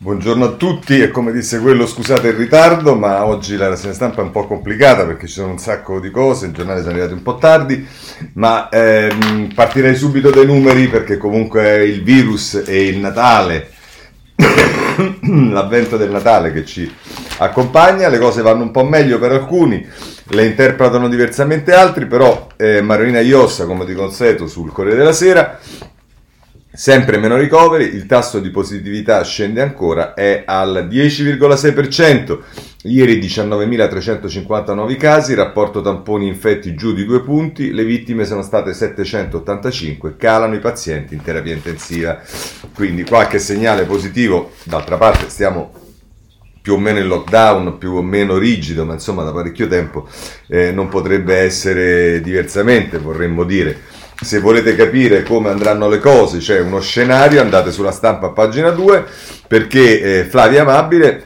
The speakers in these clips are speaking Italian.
Buongiorno a tutti e come disse quello scusate il ritardo ma oggi la rassegna stampa è un po' complicata perché ci sono un sacco di cose, i giornali sono arrivati un po' tardi ma ehm, partirei subito dai numeri perché comunque il virus e il Natale, l'avvento del Natale che ci accompagna, le cose vanno un po' meglio per alcuni, le interpretano diversamente altri però eh, Marina Iossa come di consueto sul Corriere della Sera Sempre meno ricoveri, il tasso di positività scende ancora, è al 10,6%. Ieri 19.359 nuovi casi, rapporto tamponi infetti giù di due punti, le vittime sono state 785, calano i pazienti in terapia intensiva. Quindi qualche segnale positivo, d'altra parte stiamo più o meno in lockdown, più o meno rigido, ma insomma da parecchio tempo eh, non potrebbe essere diversamente, vorremmo dire. Se volete capire come andranno le cose, c'è uno scenario, andate sulla stampa a pagina 2, perché eh, Flavia Amabile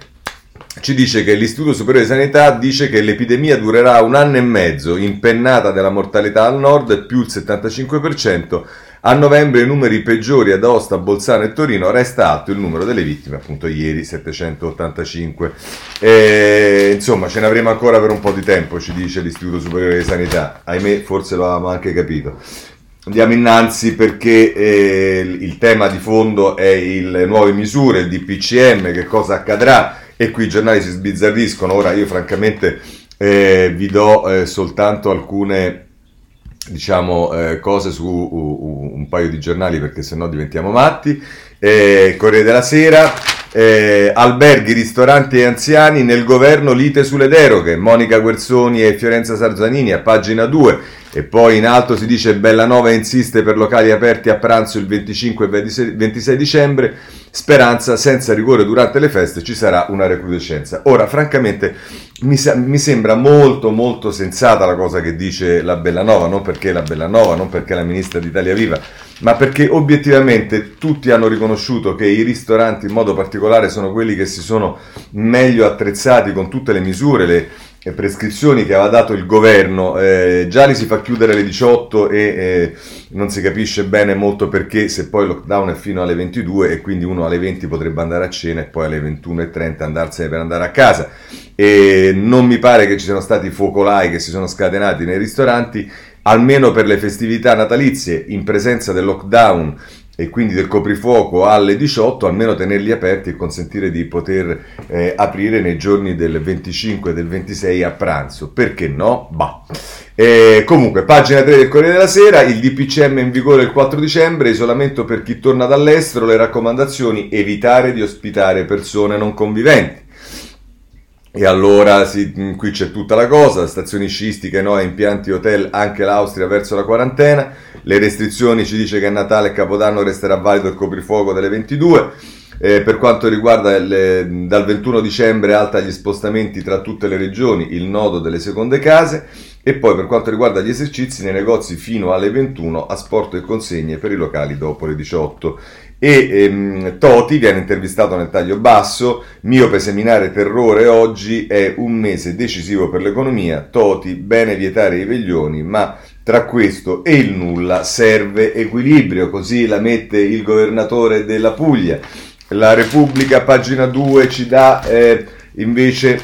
ci dice che l'Istituto Superiore di Sanità dice che l'epidemia durerà un anno e mezzo, impennata della mortalità al nord più il 75%, a novembre i numeri peggiori ad Aosta, Bolzano e Torino, resta alto il numero delle vittime, appunto ieri 785. E, insomma, ce ne avremo ancora per un po' di tempo, ci dice l'Istituto Superiore di Sanità. Ahimè, forse lo avevamo anche capito. Andiamo innanzi perché eh, il tema di fondo è le nuove misure, il DPCM, che cosa accadrà e qui i giornali si sbizzarriscono. Ora io francamente eh, vi do eh, soltanto alcune diciamo, eh, cose su uh, un paio di giornali perché sennò diventiamo matti. Eh, Corriere della Sera, eh, alberghi, ristoranti e anziani nel governo lite sulle deroghe. Monica Guerzoni e Fiorenza Sarzanini a pagina 2. E poi in alto si dice Bellanova insiste per locali aperti a pranzo il 25 e 26 dicembre, speranza senza rigore durante le feste ci sarà una recrudescenza. Ora, francamente, mi, mi, sembra molto molto sensata la cosa che dice la Bellanova, non perché la Bellanova, non perché la ministra d'Italia Viva, ma perché obiettivamente tutti hanno riconosciuto che i ristoranti in modo particolare sono quelli che si sono meglio attrezzati con tutte le misure, le prescrizioni che aveva dato il governo, eh, già li si fa chiudere alle 18 e eh, non si capisce bene molto perché se poi il lockdown è fino alle 22 e quindi uno alle 20 potrebbe andare a cena e poi alle 21.30 andarsene per andare a casa. E non mi pare che ci siano stati focolai che si sono scatenati nei ristoranti almeno per le festività natalizie in presenza del lockdown e quindi del coprifuoco alle 18, almeno tenerli aperti e consentire di poter eh, aprire nei giorni del 25 e del 26 a pranzo. Perché no? Bah. Eh, comunque, pagina 3 del Corriere della Sera, il DPCM in vigore il 4 dicembre, isolamento per chi torna dall'estero, le raccomandazioni, evitare di ospitare persone non conviventi. E allora sì, qui c'è tutta la cosa, stazioni sciistiche, no, impianti hotel, anche l'Austria verso la quarantena, le restrizioni ci dice che a Natale e Capodanno resterà valido il coprifuoco delle 22, eh, per quanto riguarda le, dal 21 dicembre alta gli spostamenti tra tutte le regioni, il nodo delle seconde case. E poi per quanto riguarda gli esercizi nei negozi fino alle 21 asporto e consegne per i locali dopo le 18 e ehm, Toti viene intervistato nel taglio basso, miope seminare terrore oggi è un mese decisivo per l'economia, Toti bene vietare i veglioni, ma tra questo e il nulla serve equilibrio, così la mette il governatore della Puglia. La Repubblica, pagina 2, ci dà eh, invece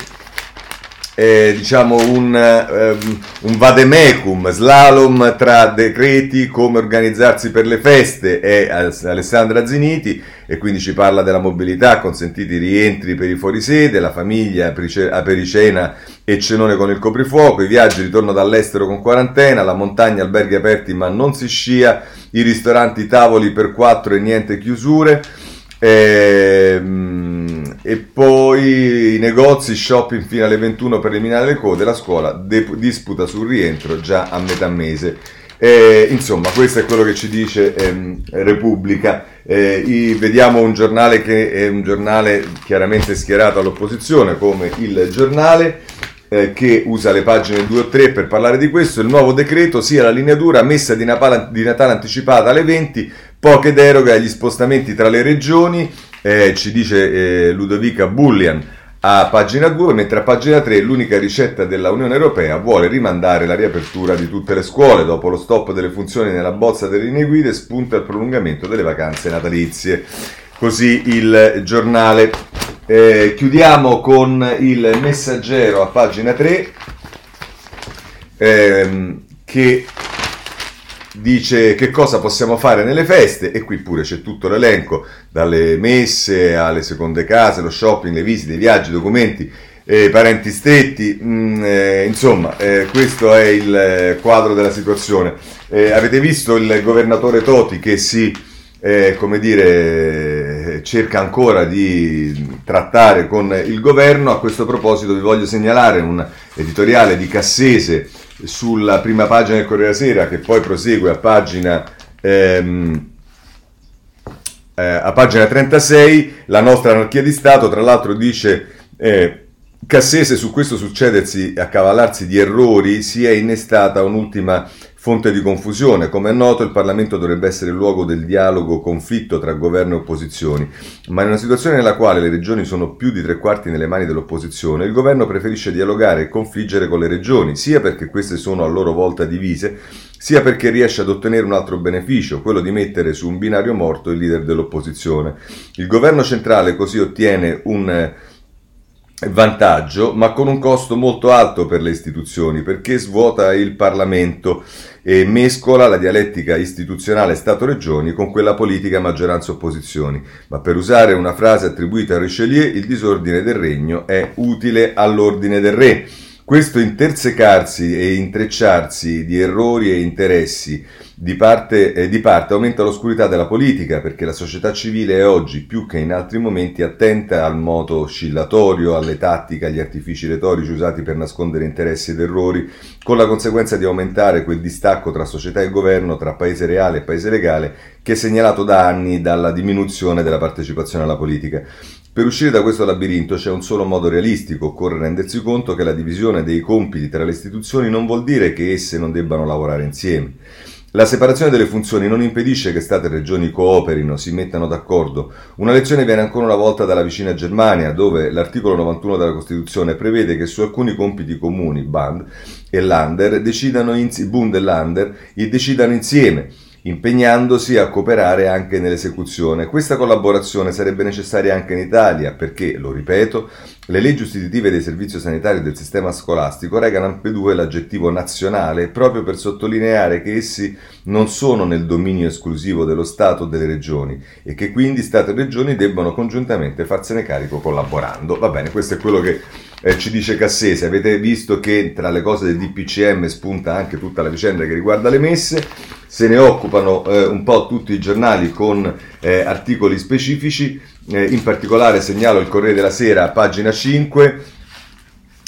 eh, diciamo un, eh, un vademecum, slalom tra decreti, come organizzarsi per le feste, è Alessandra Ziniti e quindi ci parla della mobilità, consentiti rientri per i fuorisede, la famiglia, apericena e cenone con il coprifuoco, i viaggi, ritorno dall'estero con quarantena, la montagna, alberghi aperti ma non si scia, i ristoranti, tavoli per quattro e niente chiusure. Ehm, e poi i negozi, shopping fino alle 21 per eliminare le code, la scuola de- disputa sul rientro già a metà mese. Eh, insomma, questo è quello che ci dice ehm, Repubblica. Eh, i, vediamo un giornale che è un giornale chiaramente schierato all'opposizione, come il giornale eh, che usa le pagine 2 o 3 per parlare di questo. Il nuovo decreto sia la linea dura, messa di, Napala, di Natale anticipata alle 20, poche deroghe agli spostamenti tra le regioni eh, ci dice eh, Ludovica Bullian a pagina 2, mentre a pagina 3 l'unica ricetta della Unione Europea vuole rimandare la riapertura di tutte le scuole. Dopo lo stop delle funzioni nella bozza delle linee guida spunta il prolungamento delle vacanze natalizie. così il giornale. Eh, chiudiamo con il messaggero a pagina 3 ehm, che dice che cosa possiamo fare nelle feste e qui pure c'è tutto l'elenco, dalle messe alle seconde case, lo shopping, le visite, i viaggi, i documenti, eh, parenti stretti, mm, eh, insomma eh, questo è il eh, quadro della situazione. Eh, avete visto il governatore Toti che si, eh, come dire, cerca ancora di trattare con il governo, a questo proposito vi voglio segnalare un editoriale di Cassese sulla prima pagina del Corriere della Sera, che poi prosegue a pagina, ehm, eh, a pagina 36, la nostra anarchia di Stato, tra l'altro dice... Eh, Cassese su questo succedersi e accavallarsi di errori si è innestata un'ultima fonte di confusione. Come è noto, il Parlamento dovrebbe essere il luogo del dialogo conflitto tra governo e opposizioni, ma in una situazione nella quale le regioni sono più di tre quarti nelle mani dell'opposizione, il governo preferisce dialogare e confliggere con le regioni, sia perché queste sono a loro volta divise, sia perché riesce ad ottenere un altro beneficio, quello di mettere su un binario morto il leader dell'opposizione. Il governo centrale così ottiene un vantaggio, ma con un costo molto alto per le istituzioni, perché svuota il Parlamento e mescola la dialettica istituzionale Stato-Regioni con quella politica maggioranza-opposizioni. Ma per usare una frase attribuita a Richelieu, il disordine del regno è utile all'ordine del re. Questo intersecarsi e intrecciarsi di errori e interessi di parte, eh, di parte aumenta l'oscurità della politica perché la società civile è oggi più che in altri momenti attenta al moto oscillatorio, alle tattiche, agli artifici retorici usati per nascondere interessi ed errori, con la conseguenza di aumentare quel distacco tra società e governo, tra paese reale e paese legale, che è segnalato da anni dalla diminuzione della partecipazione alla politica. Per uscire da questo labirinto c'è un solo modo realistico, occorre rendersi conto che la divisione dei compiti tra le istituzioni non vuol dire che esse non debbano lavorare insieme. La separazione delle funzioni non impedisce che Stati e regioni cooperino, si mettano d'accordo. Una lezione viene ancora una volta dalla vicina Germania, dove l'articolo 91 della Costituzione prevede che su alcuni compiti comuni, Bund e Lander, decidano in, Bund e Lander, decidano insieme impegnandosi a cooperare anche nell'esecuzione. Questa collaborazione sarebbe necessaria anche in Italia perché, lo ripeto, le leggi istitutive dei servizi sanitari del sistema scolastico regano ambedue l'aggettivo nazionale proprio per sottolineare che essi non sono nel dominio esclusivo dello Stato o delle regioni e che quindi Stato e regioni debbono congiuntamente farsene carico collaborando. Va bene, questo è quello che eh, ci dice Cassese. Avete visto che tra le cose del DPCM spunta anche tutta la vicenda che riguarda le messe se ne occupano eh, un po' tutti i giornali con eh, articoli specifici, eh, in particolare segnalo il Corriere della Sera, pagina 5,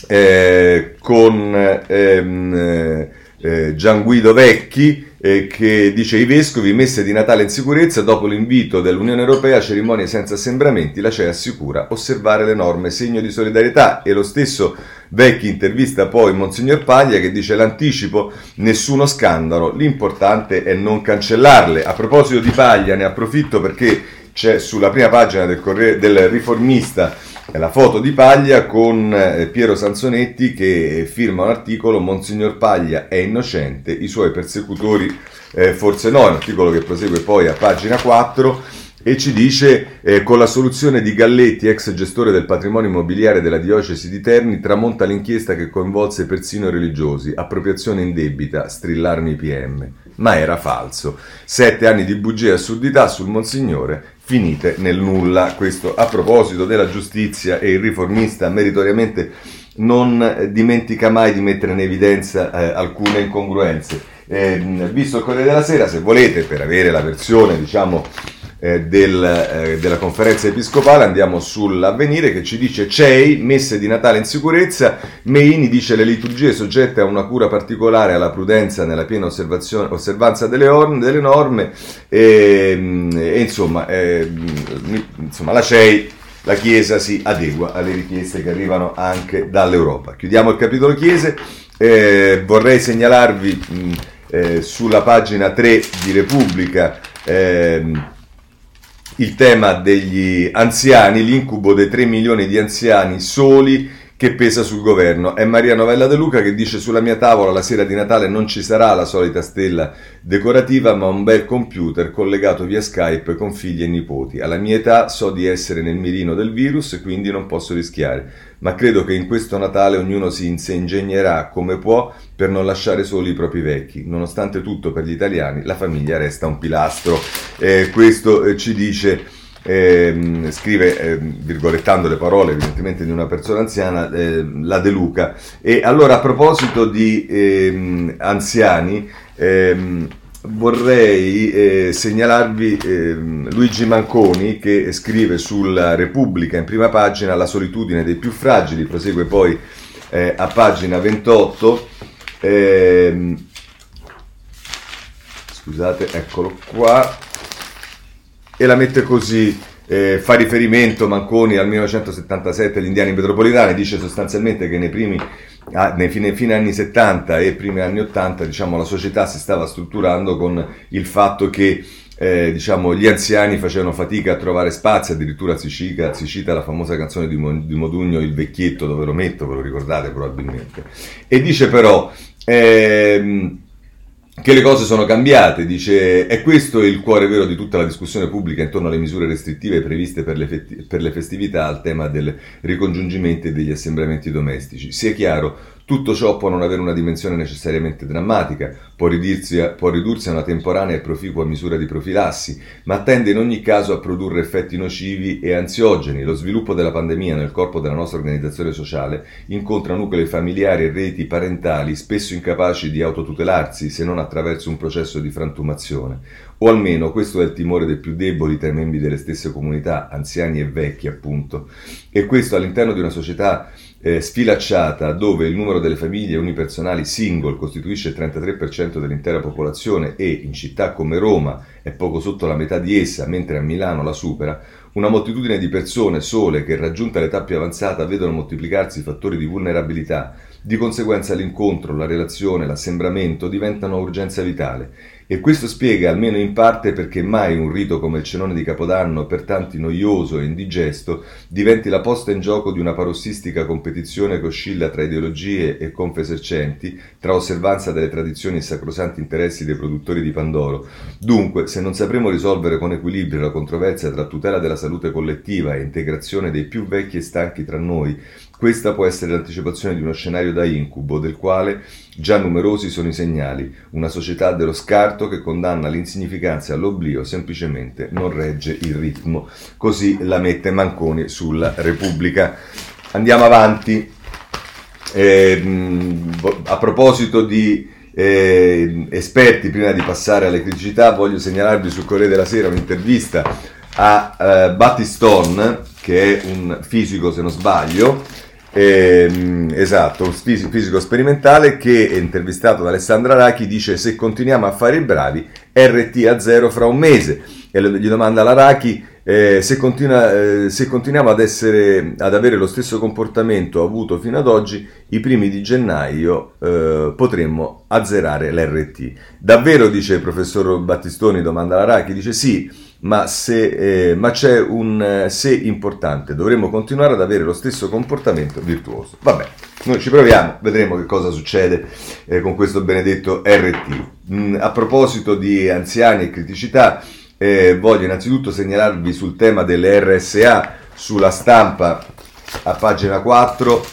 eh, con ehm, eh, eh, Gian Guido Vecchi che dice i vescovi messe di Natale in sicurezza dopo l'invito dell'Unione Europea cerimonie senza assembramenti la CEA assicura osservare le norme segno di solidarietà e lo stesso Vecchi intervista poi Monsignor Paglia che dice l'anticipo, nessuno scandalo, l'importante è non cancellarle. A proposito di Paglia ne approfitto perché c'è sulla prima pagina del, Corriere, del Riformista la foto di Paglia con eh, Piero Sansonetti che firma un articolo Monsignor Paglia è innocente, i suoi persecutori eh, forse no, un articolo che prosegue poi a pagina 4 e ci dice eh, con la soluzione di Galletti, ex gestore del patrimonio immobiliare della diocesi di Terni, tramonta l'inchiesta che coinvolse persino i religiosi, appropriazione indebita, strillarmi PM. Ma era falso. Sette anni di bugie e assurdità sul Monsignore, finite nel nulla. Questo a proposito della giustizia e il riformista meritoriamente non dimentica mai di mettere in evidenza eh, alcune incongruenze. Eh, visto il Corriere della Sera, se volete, per avere la versione, diciamo, eh, del, eh, della conferenza episcopale, andiamo sull'avvenire che ci dice CEI, messe di Natale in sicurezza, Meini dice le liturgie soggette a una cura particolare alla prudenza nella piena osservanza delle, orme, delle norme e, mm, e insomma, eh, insomma la CEI la Chiesa si adegua alle richieste che arrivano anche dall'Europa. Chiudiamo il capitolo Chiese, eh, vorrei segnalarvi mh, eh, sulla pagina 3 di Repubblica eh, il tema degli anziani, l'incubo dei 3 milioni di anziani soli che pesa sul governo. È Maria Novella De Luca che dice sulla mia tavola la sera di Natale non ci sarà la solita stella decorativa ma un bel computer collegato via Skype con figli e nipoti. Alla mia età so di essere nel mirino del virus quindi non posso rischiare, ma credo che in questo Natale ognuno si ingegnerà come può per non lasciare soli i propri vecchi. Nonostante tutto per gli italiani la famiglia resta un pilastro. Eh, questo eh, ci dice eh, scrive, eh, virgolettando le parole evidentemente di una persona anziana, eh, la De Luca. E allora a proposito di ehm, anziani, ehm, vorrei eh, segnalarvi ehm, Luigi Manconi che scrive sulla Repubblica in prima pagina La solitudine dei più fragili, prosegue poi eh, a pagina 28. Ehm, scusate, eccolo qua e la mette così. Eh, fa riferimento Manconi al 1977 agli indiani metropolitani, dice sostanzialmente che nei primi nei fine, fine, anni 70 e primi anni 80 diciamo, la società si stava strutturando con il fatto che eh, diciamo, gli anziani facevano fatica a trovare spazio, addirittura si cita, si cita la famosa canzone di, di, Modugno Il vecchietto, dove lo metto, ve lo ricordate probabilmente. E dice però... Ehm, che le cose sono cambiate, dice, è questo il cuore vero di tutta la discussione pubblica intorno alle misure restrittive previste per le, festi- per le festività al tema del ricongiungimento e degli assembramenti domestici. Sia chiaro, tutto ciò può non avere una dimensione necessariamente drammatica, può ridursi, a, può ridursi a una temporanea e proficua misura di profilassi, ma tende in ogni caso a produrre effetti nocivi e ansiogeni. Lo sviluppo della pandemia nel corpo della nostra organizzazione sociale incontra nuclei familiari e reti parentali spesso incapaci di autotutelarsi se non attraverso un processo di frantumazione. O almeno questo è il timore dei più deboli tra i membri delle stesse comunità, anziani e vecchi appunto. E questo all'interno di una società eh, sfilacciata dove il numero delle famiglie unipersonali single costituisce il 33% dell'intera popolazione e in città come Roma è poco sotto la metà di essa, mentre a Milano la supera, una moltitudine di persone sole che raggiunta l'età più avanzata vedono moltiplicarsi i fattori di vulnerabilità, di conseguenza l'incontro, la relazione, l'assembramento diventano urgenza vitale e questo spiega, almeno in parte, perché mai un rito come il cenone di Capodanno, per tanti noioso e indigesto, diventi la posta in gioco di una parossistica competizione che oscilla tra ideologie e confesercenti, tra osservanza delle tradizioni e sacrosanti interessi dei produttori di Pandoro. Dunque, se non sapremo risolvere con equilibrio la controversia tra tutela della salute collettiva e integrazione dei più vecchi e stanchi tra noi, questa può essere l'anticipazione di uno scenario da incubo, del quale già numerosi sono i segnali. Una società dello scarto che condanna l'insignificanza e all'oblio semplicemente non regge il ritmo. Così la mette Manconi sulla Repubblica. Andiamo avanti. Eh, a proposito di eh, esperti, prima di passare alle criticità, voglio segnalarvi sul Corriere della Sera un'intervista a eh, Battistone, che è un fisico se non sbaglio, eh, esatto, un fisico sperimentale che, intervistato da Alessandra Rachi, dice se continuiamo a fare i bravi, RT a zero fra un mese. E gli domanda la Rachi eh, se, continua, eh, se, continuiamo ad, essere, ad, avere lo stesso comportamento avuto fino ad oggi, i primi di gennaio eh, potremmo azzerare l'RT. Davvero, dice il professor Battistoni, domanda la Rachi, dice sì ma, se, eh, ma c'è un eh, se importante, dovremmo continuare ad avere lo stesso comportamento virtuoso. Vabbè, noi ci proviamo, vedremo che cosa succede eh, con questo benedetto RT. Mm, a proposito di anziani e criticità, eh, voglio innanzitutto segnalarvi sul tema delle RSA sulla stampa a pagina 4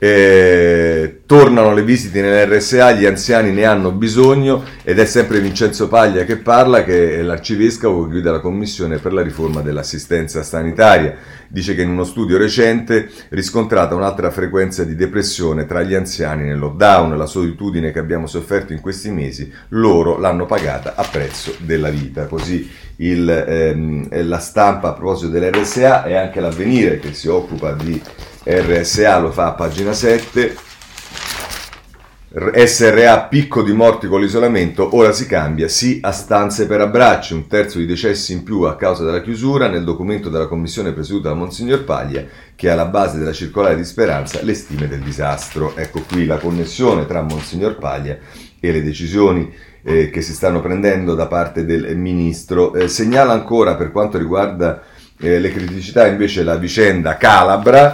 eh, tornano le visite nell'RSA, gli anziani ne hanno bisogno ed è sempre Vincenzo Paglia che parla, che è l'arcivescovo che guida la commissione per la riforma dell'assistenza sanitaria. Dice che in uno studio recente riscontrata un'altra frequenza di depressione tra gli anziani nel lockdown, la solitudine che abbiamo sofferto in questi mesi, loro l'hanno pagata a prezzo della vita. Così il, ehm, la stampa a proposito dell'RSA e anche l'avvenire che si occupa di RSA lo fa a pagina 7. SRA picco di morti con l'isolamento, ora si cambia, sì a stanze per abbracci, un terzo di decessi in più a causa della chiusura, nel documento della commissione presieduta da Monsignor Paglia, che è alla base della circolare di speranza, le stime del disastro. Ecco qui la connessione tra Monsignor Paglia e le decisioni eh, che si stanno prendendo da parte del Ministro. Eh, segnala ancora per quanto riguarda eh, le criticità invece la vicenda Calabra,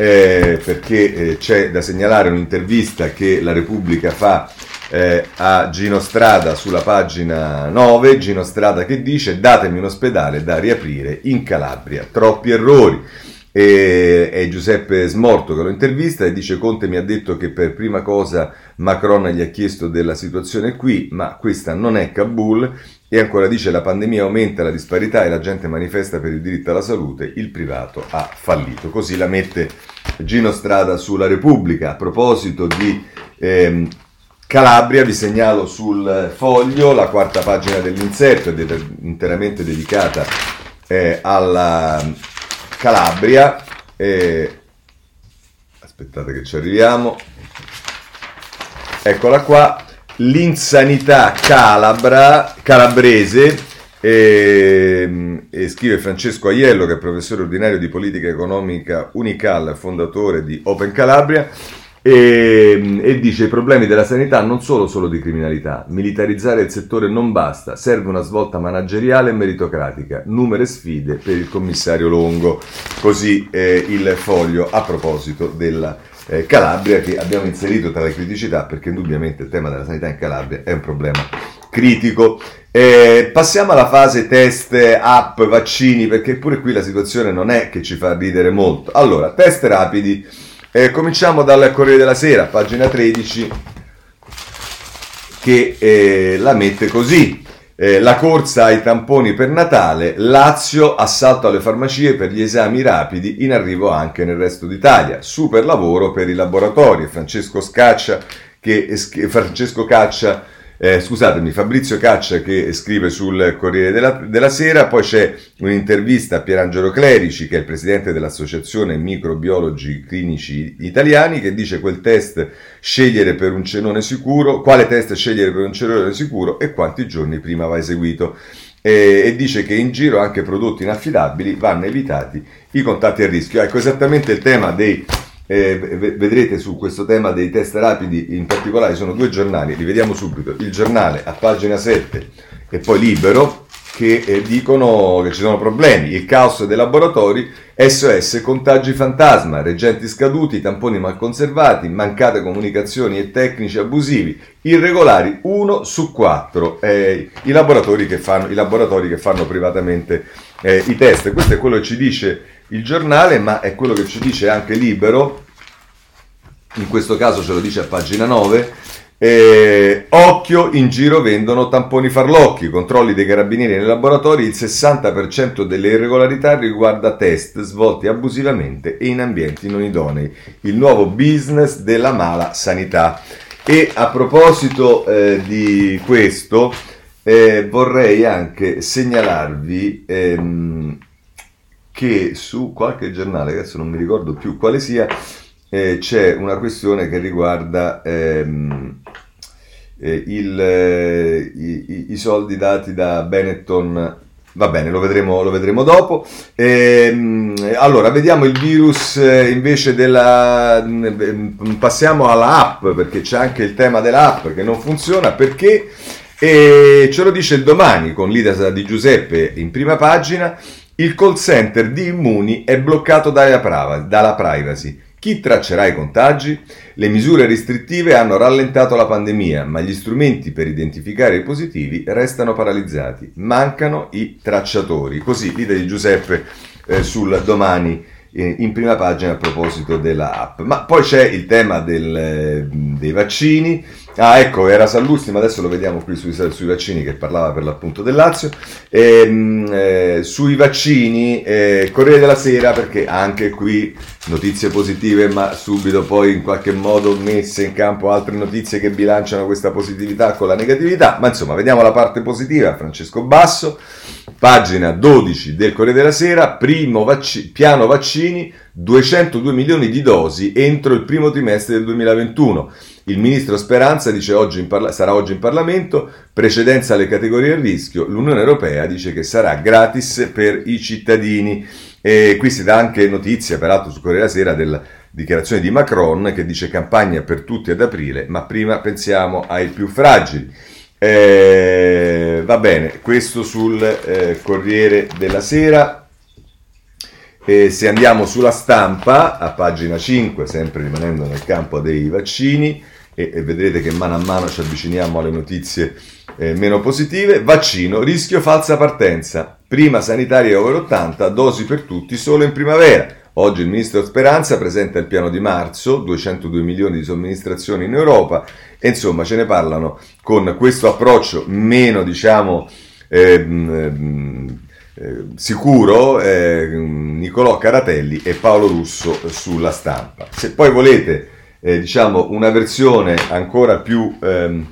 eh, perché eh, c'è da segnalare un'intervista che la Repubblica fa eh, a Gino Strada sulla pagina 9, Gino Strada che dice datemi un ospedale da riaprire in Calabria, troppi errori. E, è Giuseppe Smorto che lo intervista e dice Conte mi ha detto che per prima cosa Macron gli ha chiesto della situazione qui, ma questa non è Kabul e ancora dice la pandemia aumenta la disparità e la gente manifesta per il diritto alla salute, il privato ha fallito. Così la mette Gino Strada sulla Repubblica. A proposito di ehm, Calabria, vi segnalo sul foglio la quarta pagina dell'inserto, è interamente dedicata eh, alla Calabria. Eh, aspettate che ci arriviamo. Eccola qua, l'insanità calabra, calabrese, e, e, scrive Francesco Aiello, che è professore ordinario di politica economica Unical, fondatore di Open Calabria. E, e, dice i problemi della sanità non sono solo di criminalità, militarizzare il settore non basta, serve una svolta manageriale e meritocratica, numere sfide per il commissario Longo, così eh, il foglio a proposito della eh, Calabria che abbiamo inserito tra le criticità perché indubbiamente il tema della sanità in Calabria è un problema critico. Eh, passiamo alla fase test, app, vaccini perché pure qui la situazione non è che ci fa ridere molto. Allora, test rapidi eh, cominciamo dal Corriere della Sera, pagina 13, che eh, la mette così. Eh, la corsa ai tamponi per Natale, Lazio, assalto alle farmacie per gli esami rapidi, in arrivo anche nel resto d'Italia. Super lavoro per i laboratori. Francesco Scaccia, che, Francesco Caccia eh, scusatemi, Fabrizio Caccia che scrive sul Corriere della, della, Sera, poi c'è un'intervista a Pierangelo Clerici, che è il presidente dell'Associazione Microbiologi Clinici Italiani, che dice quel test scegliere per un cenone sicuro, quale test scegliere per un cenone sicuro e quanti giorni prima va eseguito. E, e dice che in giro anche prodotti inaffidabili vanno evitati i contatti a rischio. Ecco esattamente il tema dei eh, vedrete su questo tema dei test rapidi in particolare sono due giornali, li vediamo subito, il giornale a pagina 7 e poi Libero che eh, dicono che ci sono problemi, il caos dei laboratori, SOS, contagi fantasma, reggenti scaduti, tamponi mal conservati, mancate comunicazioni e tecnici abusivi, irregolari 1 su 4, eh, i, laboratori che fanno, i laboratori che fanno privatamente eh, i test. Questo è quello che ci dice il giornale, ma è quello che ci dice anche Libero, in questo caso ce lo dice a pagina 9, eh, occhio, in giro vendono tamponi farlocchi, controlli dei carabinieri nei laboratori, il 60% delle irregolarità riguarda test svolti abusivamente e in ambienti non idonei, il nuovo business della mala sanità. E a proposito eh, di questo, eh, vorrei anche segnalarvi ehm, che su qualche giornale, adesso non mi ricordo più quale sia, eh, c'è una questione che riguarda ehm, eh, il, eh, i, i, soldi dati da Benetton. Va bene, lo vedremo, lo vedremo dopo. Ehm, allora, vediamo il virus eh, invece della... Mm, passiamo alla app, perché c'è anche il tema dell'app che non funziona, perché... E ce lo dice domani con l'Ida di Giuseppe in prima pagina. Il call center di Immuni è bloccato dalla privacy. Chi traccerà i contagi? Le misure restrittive hanno rallentato la pandemia, ma gli strumenti per identificare i positivi restano paralizzati. Mancano i tracciatori. Così l'idea di Giuseppe eh, sul domani eh, in prima pagina a proposito della app. Ma poi c'è il tema del, eh, dei vaccini Ah, ecco, era Sallusti, ma adesso lo vediamo qui sui, sui vaccini che parlava per l'appunto del Lazio. E, ehm, eh, sui vaccini, eh, Corriere della Sera, perché anche qui notizie positive, ma subito poi in qualche modo messe in campo altre notizie che bilanciano questa positività con la negatività. Ma insomma, vediamo la parte positiva. Francesco Basso, pagina 12 del Corriere della Sera, primo vac- piano vaccini, 202 milioni di dosi entro il primo trimestre del 2021. Il ministro Speranza oggi parla- sarà oggi in Parlamento, precedenza alle categorie a rischio, l'Unione Europea dice che sarà gratis per i cittadini. E qui si dà anche notizia, peraltro su Corriere della Sera, della dichiarazione di Macron che dice campagna per tutti ad aprile, ma prima pensiamo ai più fragili. Eh, va bene, questo sul eh, Corriere della Sera. E se andiamo sulla stampa, a pagina 5, sempre rimanendo nel campo dei vaccini, e, e vedrete che mano a mano ci avviciniamo alle notizie eh, meno positive, vaccino, rischio falsa partenza, prima sanitaria over 80, dosi per tutti solo in primavera. Oggi il ministro Speranza presenta il piano di marzo, 202 milioni di somministrazioni in Europa e insomma ce ne parlano con questo approccio meno diciamo ehm, eh, sicuro eh, Nicolò Caratelli e Paolo Russo sulla stampa. Se poi volete, eh, diciamo, una versione ancora più, ehm,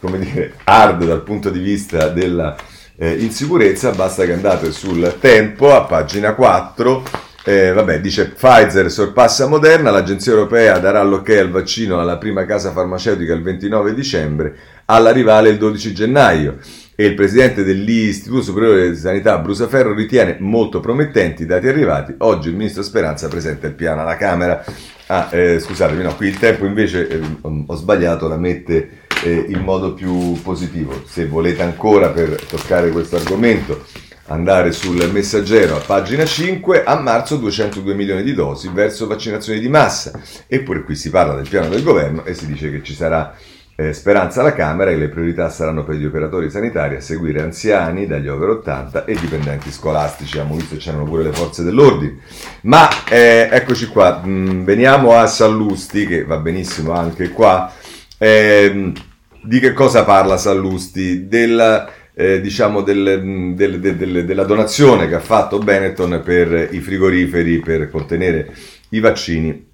come dire, hard dal punto di vista della eh, insicurezza, basta che andate sul tempo a pagina 4. Eh, vabbè, dice Pfizer sorpassa Moderna, l'agenzia europea darà l'ok al vaccino alla prima casa farmaceutica il 29 dicembre, alla rivale il 12 gennaio e il presidente dell'Istituto Superiore di Sanità Brusaferro ritiene molto promettenti i dati arrivati. Oggi il ministro Speranza presenta il piano alla Camera. Ah, eh, scusatemi, no, qui il tempo invece eh, ho sbagliato, la mette eh, in modo più positivo. Se volete ancora per toccare questo argomento andare sul messaggero a pagina 5, a marzo 202 milioni di dosi verso vaccinazioni di massa. Eppure qui si parla del piano del governo e si dice che ci sarà eh, speranza alla Camera e le priorità saranno per gli operatori sanitari a seguire anziani dagli over 80 e dipendenti scolastici. Abbiamo visto che c'erano pure le forze dell'ordine. Ma eh, eccoci qua, mm, veniamo a Sallusti, che va benissimo anche qua. Eh, di che cosa parla Sallusti? Della, eh, diciamo del, del, del, della donazione che ha fatto Benetton per i frigoriferi per contenere i vaccini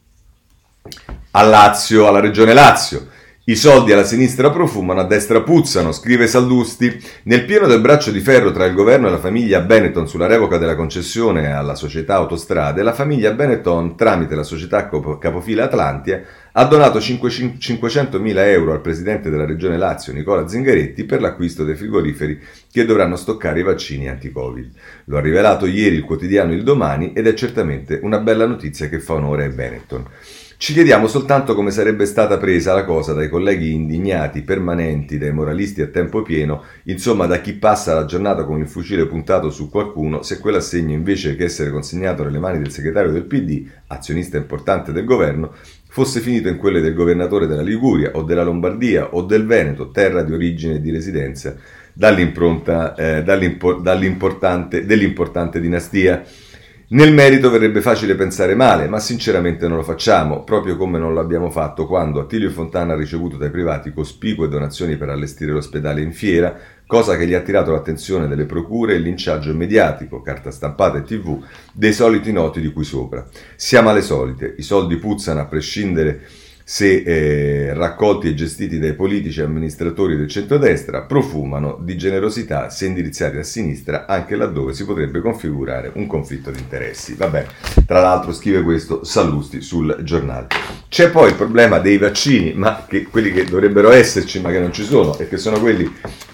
a Lazio, alla regione Lazio. I soldi alla sinistra profumano, a destra puzzano, scrive Saldusti. Nel pieno del braccio di ferro tra il governo e la famiglia Benetton sulla revoca della concessione alla società Autostrade, la famiglia Benetton, tramite la società capofila Atlantia, ha donato 500.000 euro al presidente della regione Lazio, Nicola Zingaretti, per l'acquisto dei frigoriferi che dovranno stoccare i vaccini anti-Covid. Lo ha rivelato ieri il quotidiano Il Domani ed è certamente una bella notizia che fa onore ai Benetton. Ci chiediamo soltanto come sarebbe stata presa la cosa dai colleghi indignati, permanenti, dai moralisti a tempo pieno, insomma da chi passa la giornata con il fucile puntato su qualcuno, se quell'assegno invece che essere consegnato nelle mani del segretario del PD, azionista importante del governo, fosse finito in quelle del governatore della Liguria o della Lombardia o del Veneto, terra di origine e di residenza, eh, dell'importante dinastia. Nel merito verrebbe facile pensare male, ma sinceramente non lo facciamo, proprio come non l'abbiamo fatto quando Attilio Fontana ha ricevuto dai privati cospicue donazioni per allestire l'ospedale in fiera, cosa che gli ha attirato l'attenzione delle procure e il linciaggio mediatico, carta stampata e tv, dei soliti noti di cui sopra. Siamo alle solite, i soldi puzzano a prescindere se eh, raccolti e gestiti dai politici e amministratori del centrodestra, profumano di generosità se indirizzati a sinistra, anche laddove si potrebbe configurare un conflitto di interessi. Vabbè, tra l'altro scrive questo Sallusti sul giornale. C'è poi il problema dei vaccini, ma che, quelli che dovrebbero esserci ma che non ci sono, e che sono quelli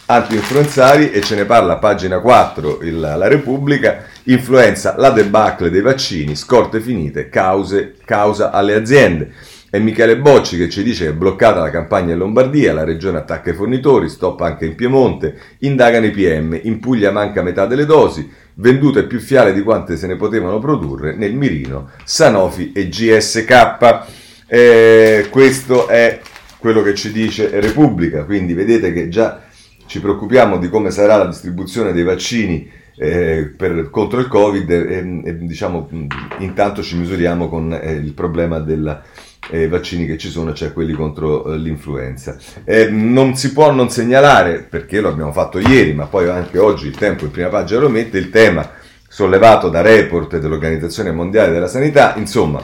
anti-influenzali, e ce ne parla a pagina 4 il, la Repubblica, influenza, la debacle dei vaccini, scorte finite, cause, causa alle aziende. È Michele Bocci che ci dice che è bloccata la campagna in Lombardia, la regione attacca i fornitori, stop anche in Piemonte, indagano i PM, in Puglia manca metà delle dosi, vendute più fiale di quante se ne potevano produrre nel mirino Sanofi e GSK. Eh, questo è quello che ci dice Repubblica, quindi vedete che già ci preoccupiamo di come sarà la distribuzione dei vaccini eh, per, contro il Covid e, e, diciamo intanto ci misuriamo con eh, il problema della eh, vaccini che ci sono, cioè quelli contro eh, l'influenza. Eh, non si può non segnalare, perché lo abbiamo fatto ieri, ma poi anche oggi il tempo in prima pagina lo mette, il tema sollevato da report dell'Organizzazione Mondiale della Sanità, insomma,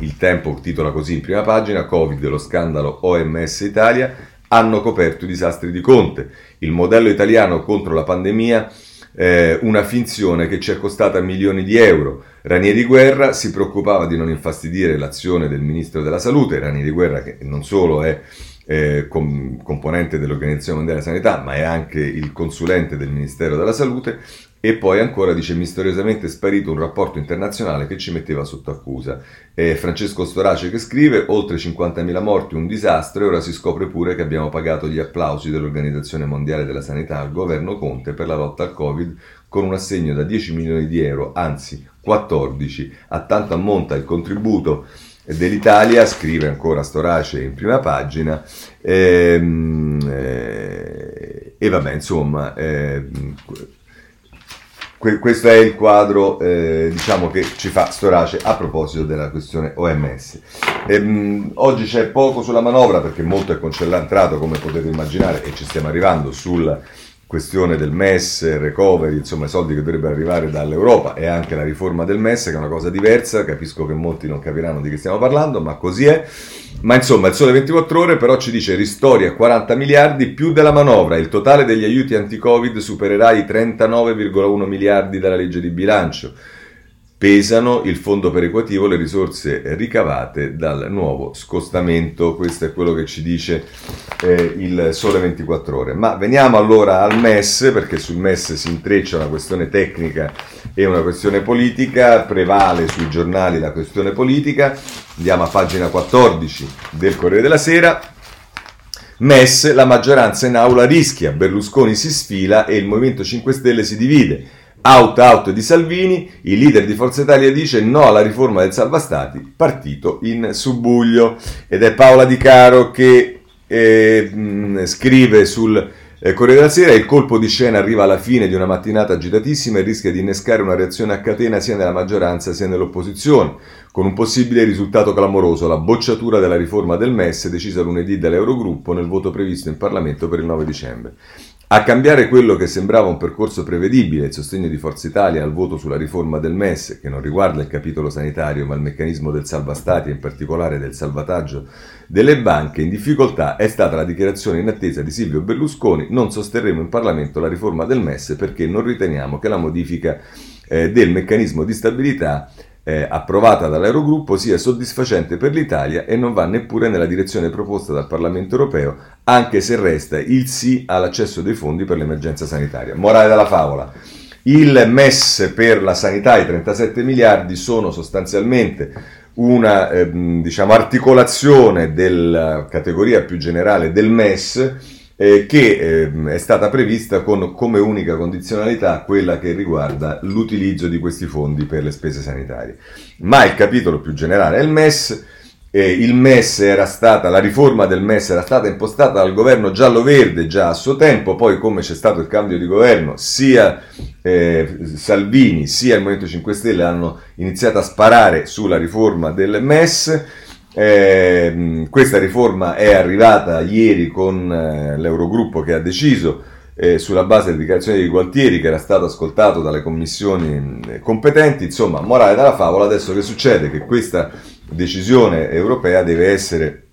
il tempo titola così in prima pagina, Covid, lo scandalo OMS Italia, hanno coperto i disastri di Conte. Il modello italiano contro la pandemia eh, una finzione che ci è costata milioni di euro. Ranieri Guerra si preoccupava di non infastidire l'azione del ministro della Salute, Ranieri Guerra che non solo è eh, com- componente dell'Organizzazione Mondiale della Sanità, ma è anche il consulente del Ministero della Salute, E poi ancora dice misteriosamente sparito un rapporto internazionale che ci metteva sotto accusa. Eh, Francesco Storace che scrive oltre 50.000 morti, un disastro e ora si scopre pure che abbiamo pagato gli applausi dell'Organizzazione Mondiale della Sanità al governo Conte per la lotta al Covid con un assegno da 10 milioni di euro, anzi 14. A tanto ammonta il contributo dell'Italia, scrive ancora Storace in prima pagina, ehm, eh, e vabbè, insomma, eh, questo è il quadro eh, diciamo che ci fa Storace a proposito della questione OMS. E, mh, oggi c'è poco sulla manovra perché molto è concentrato, come potete immaginare, e ci stiamo arrivando sul questione del MES, recovery, insomma i soldi che dovrebbero arrivare dall'Europa e anche la riforma del MES che è una cosa diversa, capisco che molti non capiranno di che stiamo parlando, ma così è. Ma insomma il sole 24 ore però ci dice ristori a 40 miliardi più della manovra, il totale degli aiuti anti-Covid supererà i 39,1 miliardi dalla legge di bilancio pesano il fondo perequativo, le risorse ricavate dal nuovo scostamento. Questo è quello che ci dice eh, il Sole 24 Ore. Ma veniamo allora al MES, perché sul MES si intreccia una questione tecnica e una questione politica, prevale sui giornali la questione politica. Andiamo a pagina 14 del Corriere della Sera. MES, la maggioranza in aula rischia, Berlusconi si sfila e il Movimento 5 Stelle si divide. Out out di Salvini, il leader di Forza Italia dice no alla riforma del Salva Stati, partito in subbuglio. Ed è Paola Di Caro che eh, mh, scrive sul eh, Corriere della Sera, il colpo di scena arriva alla fine di una mattinata agitatissima e rischia di innescare una reazione a catena sia nella maggioranza sia nell'opposizione, con un possibile risultato clamoroso, la bocciatura della riforma del MES decisa lunedì dall'Eurogruppo nel voto previsto in Parlamento per il 9 dicembre. A cambiare quello che sembrava un percorso prevedibile, il sostegno di Forza Italia al voto sulla riforma del MES, che non riguarda il capitolo sanitario ma il meccanismo del salva stati e in particolare del salvataggio delle banche in difficoltà, è stata la dichiarazione in attesa di Silvio Berlusconi non sosterremo in Parlamento la riforma del MES perché non riteniamo che la modifica eh, del meccanismo di stabilità eh, approvata dall'Eurogruppo sia soddisfacente per l'Italia e non va neppure nella direzione proposta dal Parlamento europeo, anche se resta il sì all'accesso dei fondi per l'emergenza sanitaria. Morale della favola. Il MES per la sanità, i 37 miliardi, sono sostanzialmente una eh, diciamo, articolazione della categoria più generale del MES eh, che eh, è stata prevista con, come unica condizionalità quella che riguarda l'utilizzo di questi fondi per le spese sanitarie. Ma il capitolo più generale è il MES. Eh, MES stata, la riforma del MES era stata impostata dal governo giallo-verde già a suo tempo, poi come c'è stato il cambio di governo, sia eh, Salvini sia il Movimento 5 Stelle hanno iniziato a sparare sulla riforma del MES eh, questa riforma è arrivata ieri con eh, l'Eurogruppo che ha deciso eh, sulla base delle dichiarazioni di Gualtieri che era stato ascoltato dalle commissioni eh, competenti. Insomma, morale della favola, adesso che succede? Che questa decisione europea deve essere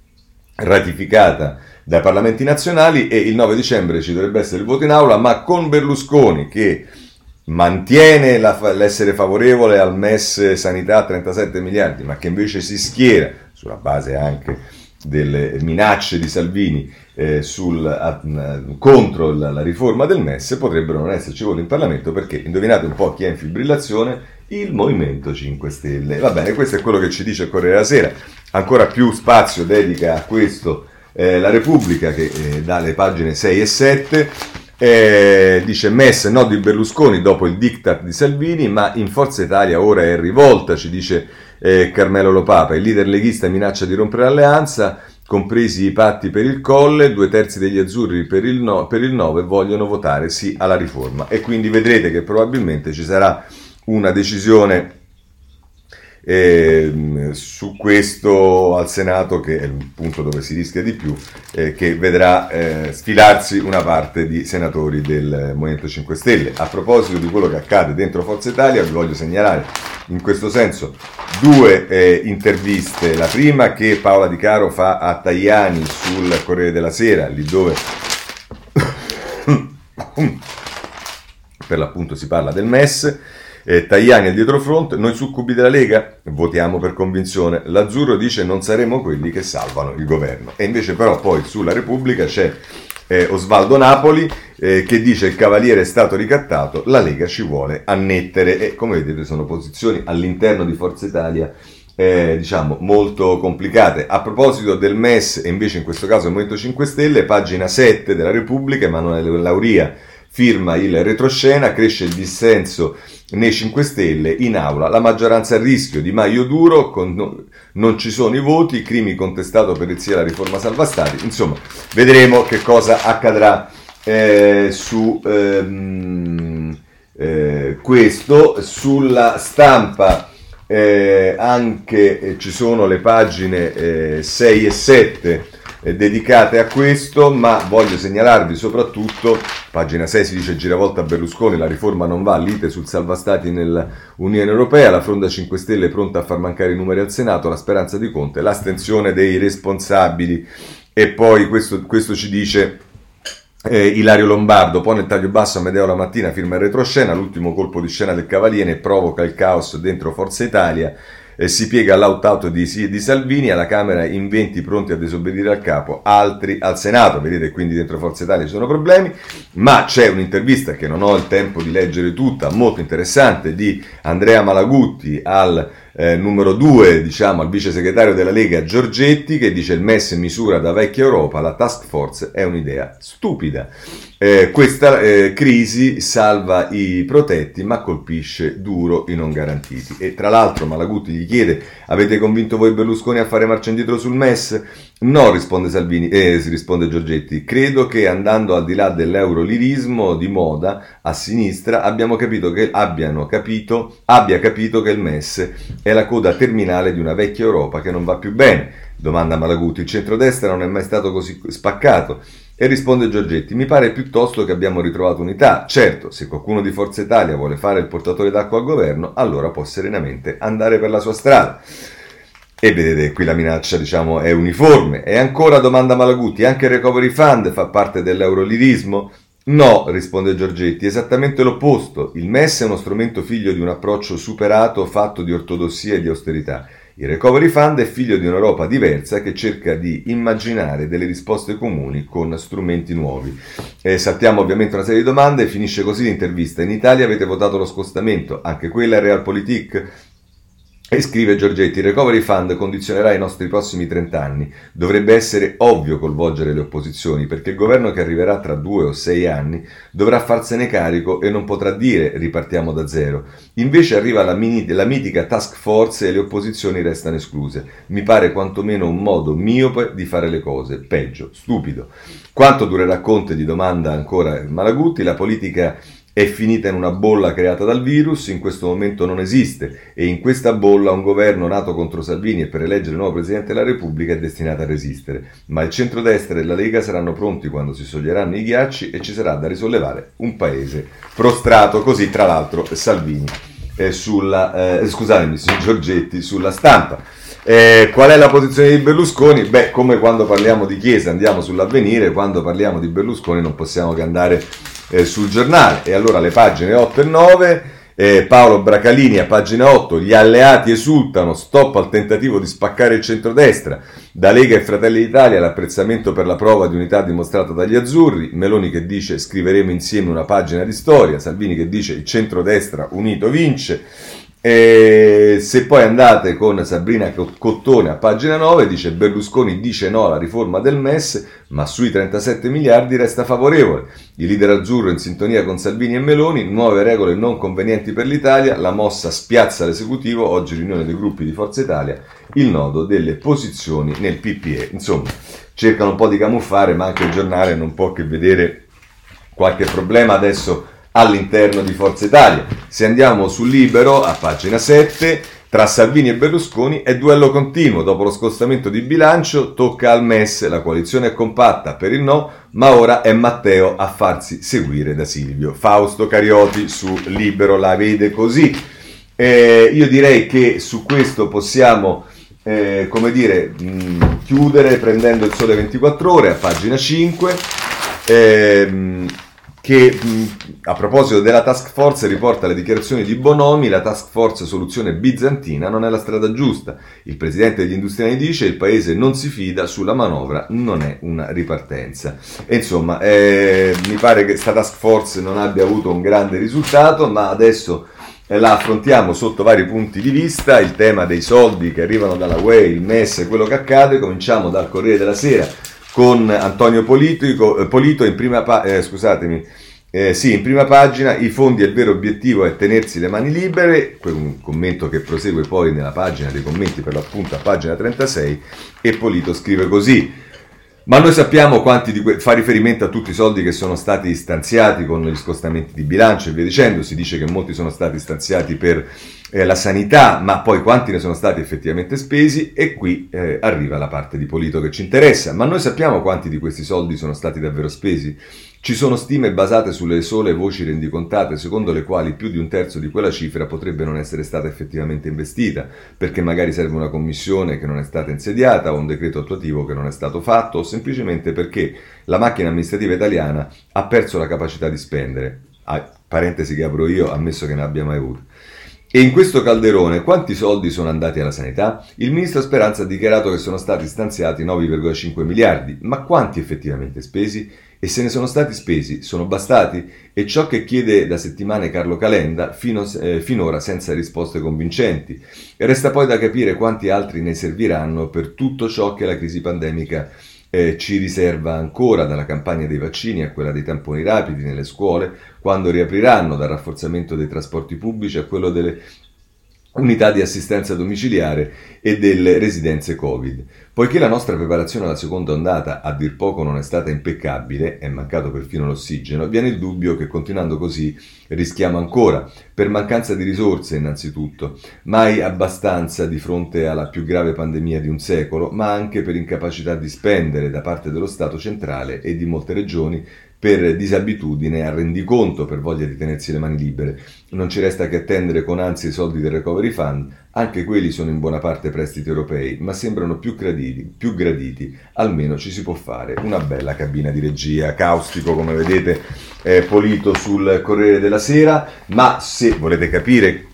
ratificata dai parlamenti nazionali e il 9 dicembre ci dovrebbe essere il voto in aula, ma con Berlusconi che mantiene la, l'essere favorevole al MES sanità a 37 miliardi, ma che invece si schiera sulla base anche delle minacce di Salvini eh, sul, a, contro la, la, riforma del MES, potrebbero non esserci voti in Parlamento perché, indovinate un po' chi è in fibrillazione, il Movimento 5 Stelle. Va bene, questo è quello che ci dice il Corriere della Sera. Ancora più spazio dedica a questo eh, la Repubblica che eh, dà le pagine 6 e 7. Eh, dice Mess no di Berlusconi dopo il diktat di Salvini, ma in Forza Italia ora è rivolta, ci dice eh, Carmelo Lopapa. Il leader leghista minaccia di rompere l'alleanza, compresi i patti per il colle, due terzi degli azzurri per il, no, per il 9 vogliono votare sì alla riforma. E quindi vedrete che probabilmente ci sarà una decisione eh, su questo al Senato, che è il punto dove si rischia di più, eh, che vedrà eh, sfilarsi una parte di senatori del Movimento 5 Stelle. A proposito di quello che accade dentro Forza Italia, vi voglio segnalare in questo senso due eh, interviste. La prima che Paola Di Caro fa a Tajani sul Corriere della Sera, lì dove per l'appunto si parla del MES eh, Tajani al dietrofront, noi succubi della Lega votiamo per convinzione. L'azzurro dice non saremo quelli che salvano il governo. E invece però poi sulla Repubblica c'è eh, Osvaldo Napoli, eh, che dice il Cavaliere è stato ricattato, la Lega ci vuole annettere e come vedete sono posizioni all'interno di Forza Italia eh, diciamo molto complicate. A proposito del MES e invece in questo caso il Movimento 5 Stelle, pagina 7 della Repubblica, Emanuele Lauria firma il retroscena, cresce il dissenso nei 5 Stelle, in aula la maggioranza a rischio, Di Maio duro, con, non ci sono i voti, Crimi contestato per il sì alla riforma salva stati, insomma vedremo che cosa accadrà eh, su ehm, eh, questo, sulla stampa eh, anche ci sono le pagine 6 eh, e 7 eh, dedicate a questo, ma voglio segnalarvi soprattutto, pagina 6 si dice giravolta Berlusconi, la riforma non va, lite sul salva stati nell'Unione Europea, la fronda 5 Stelle è pronta a far mancare i numeri al Senato, la speranza di Conte, l'astensione dei responsabili. E poi questo, questo ci dice eh, Ilario Lombardo pone il taglio basso a Medeo la mattina, firma il retroscena, l'ultimo colpo di scena del Cavaliere provoca il caos dentro Forza Italia, eh, si piega all'out-out di, di, Salvini, alla Camera in 20 pronti a disobbedire al capo, altri al Senato, vedete quindi dentro Forza Italia ci sono problemi, ma c'è un'intervista che non ho il tempo di leggere tutta, molto interessante, di Andrea Malagutti al eh, numero 2, diciamo, al vice segretario della Lega Giorgetti, che dice il MES misura da vecchia Europa, la task force è un'idea stupida. Eh, questa eh, crisi salva i protetti ma colpisce duro i non garantiti. E tra l'altro Malagutti gli chiede, avete convinto voi Berlusconi a fare marcia indietro sul MES? No, risponde Salvini, eh, risponde Giorgetti. Credo che andando al di là dell'eurolirismo di moda a sinistra abbiamo capito che, abbiano capito, abbia capito che il MES è la coda terminale di una vecchia Europa che non va più bene. Domanda Malaguti. Il centrodestra non è mai stato così spaccato. E risponde Giorgetti, mi pare piuttosto che abbiamo ritrovato unità. Certo, se qualcuno di Forza Italia vuole fare il portatore d'acqua al governo, allora può serenamente andare per la sua strada. E vedete, qui la minaccia, diciamo, è uniforme. E ancora domanda Malaguti, anche il Recovery Fund fa parte dell'eurolirismo? No, risponde Giorgetti, esattamente l'opposto. Il MES è uno strumento figlio di un approccio superato fatto di ortodossia e di austerità. Il Recovery Fund è figlio di un'Europa diversa che cerca di immaginare delle risposte comuni con strumenti nuovi. Eh, saltiamo ovviamente una serie di domande e finisce così l'intervista. In Italia avete votato lo scostamento, anche quella è Realpolitik? E scrive Giorgetti, il Recovery Fund condizionerà i nostri prossimi 30 anni. Dovrebbe essere ovvio coinvolgere le opposizioni, perché il governo che arriverà tra due o sei anni dovrà farsene carico e non potrà dire ripartiamo da zero. Invece arriva la, mini, la mitica task force e le opposizioni restano escluse. Mi pare quantomeno un modo miope di fare le cose, peggio, stupido. Quanto durerà Conte? Di domanda ancora Malagutti. La politica è finita in una bolla creata dal virus, in questo momento non esiste e in questa bolla un governo nato contro Salvini e per eleggere il nuovo Presidente della Repubblica è destinato a resistere. Ma il centrodestra e la Lega saranno pronti quando si scioglieranno i ghiacci e ci sarà da risollevare un paese prostrato, così tra l'altro Salvini eh, sulla, eh, scusatemi, Giorgetti sulla stampa. Eh, qual è la posizione di Berlusconi? Beh, come quando parliamo di Chiesa andiamo sull'avvenire, quando parliamo di Berlusconi non possiamo che andare eh, sul giornale. E allora le pagine 8 e 9, eh, Paolo Bracalini a pagina 8, gli alleati esultano, stop al tentativo di spaccare il centrodestra, da Lega e Fratelli d'Italia l'apprezzamento per la prova di unità dimostrata dagli azzurri, Meloni che dice scriveremo insieme una pagina di storia, Salvini che dice il centrodestra unito vince, e se poi andate con Sabrina Cottone a pagina 9, dice Berlusconi dice no alla riforma del MES, ma sui 37 miliardi resta favorevole. Il leader azzurro in sintonia con Salvini e Meloni, nuove regole non convenienti per l'Italia, la mossa spiazza l'esecutivo, oggi riunione dei gruppi di Forza Italia, il nodo delle posizioni nel PPE. Insomma, cercano un po' di camuffare, ma anche il giornale non può che vedere qualche problema adesso all'interno di Forza Italia. Se andiamo sul libero, a pagina 7, tra Salvini e Berlusconi è duello continuo. Dopo lo scostamento di bilancio tocca al MES, la coalizione è compatta per il no, ma ora è Matteo a farsi seguire da Silvio. Fausto Carioti su Libero la vede così. Eh, io direi che su questo possiamo, eh, come dire, mh, chiudere prendendo il sole 24 ore a pagina 5. Eh, che a proposito della task force riporta le dichiarazioni di Bonomi, la task force soluzione bizantina non è la strada giusta. Il presidente degli industriali dice il paese non si fida sulla manovra, non è una ripartenza. E insomma, eh, mi pare che questa task force non abbia avuto un grande risultato, ma adesso eh, la affrontiamo sotto vari punti di vista, il tema dei soldi che arrivano dalla UE, il MES, quello che accade, cominciamo dal Corriere della Sera con Antonio Politico, eh, Polito in prima, pa- eh, scusatemi, eh, sì, in prima pagina i fondi il vero obiettivo è tenersi le mani libere, un commento che prosegue poi nella pagina dei commenti per l'appunto a pagina 36 e Polito scrive così. Ma noi sappiamo quanti di que- fa riferimento a tutti i soldi che sono stati stanziati con gli scostamenti di bilancio e via dicendo, si dice che molti sono stati stanziati per eh, la sanità, ma poi quanti ne sono stati effettivamente spesi e qui eh, arriva la parte di Polito che ci interessa. Ma noi sappiamo quanti di questi soldi sono stati davvero spesi? Ci sono stime basate sulle sole voci rendicontate, secondo le quali più di un terzo di quella cifra potrebbe non essere stata effettivamente investita, perché magari serve una commissione che non è stata insediata o un decreto attuativo che non è stato fatto, o semplicemente perché la macchina amministrativa italiana ha perso la capacità di spendere. Ah, parentesi che apro io, ammesso che ne abbia mai avuto. E in questo calderone quanti soldi sono andati alla sanità? Il ministro Speranza ha dichiarato che sono stati stanziati 9,5 miliardi, ma quanti effettivamente spesi? E se ne sono stati spesi, sono bastati? E ciò che chiede da settimane Carlo Calenda, fino, eh, finora senza risposte convincenti. Resta poi da capire quanti altri ne serviranno per tutto ciò che la crisi pandemica eh, ci riserva ancora dalla campagna dei vaccini a quella dei tamponi rapidi nelle scuole, quando riapriranno dal rafforzamento dei trasporti pubblici a quello delle unità di assistenza domiciliare e delle residenze Covid. Poiché la nostra preparazione alla seconda ondata a dir poco non è stata impeccabile, è mancato perfino l'ossigeno, viene il dubbio che continuando così rischiamo ancora, per mancanza di risorse innanzitutto, mai abbastanza di fronte alla più grave pandemia di un secolo, ma anche per incapacità di spendere da parte dello Stato centrale e di molte regioni per disabitudine a rendiconto, per voglia di tenersi le mani libere. Non ci resta che attendere con ansia i soldi del Recovery Fund, anche quelli sono in buona parte prestiti europei, ma sembrano più graditi, più graditi, almeno ci si può fare una bella cabina di regia, caustico come vedete, Polito sul Corriere della Sera, ma se volete capire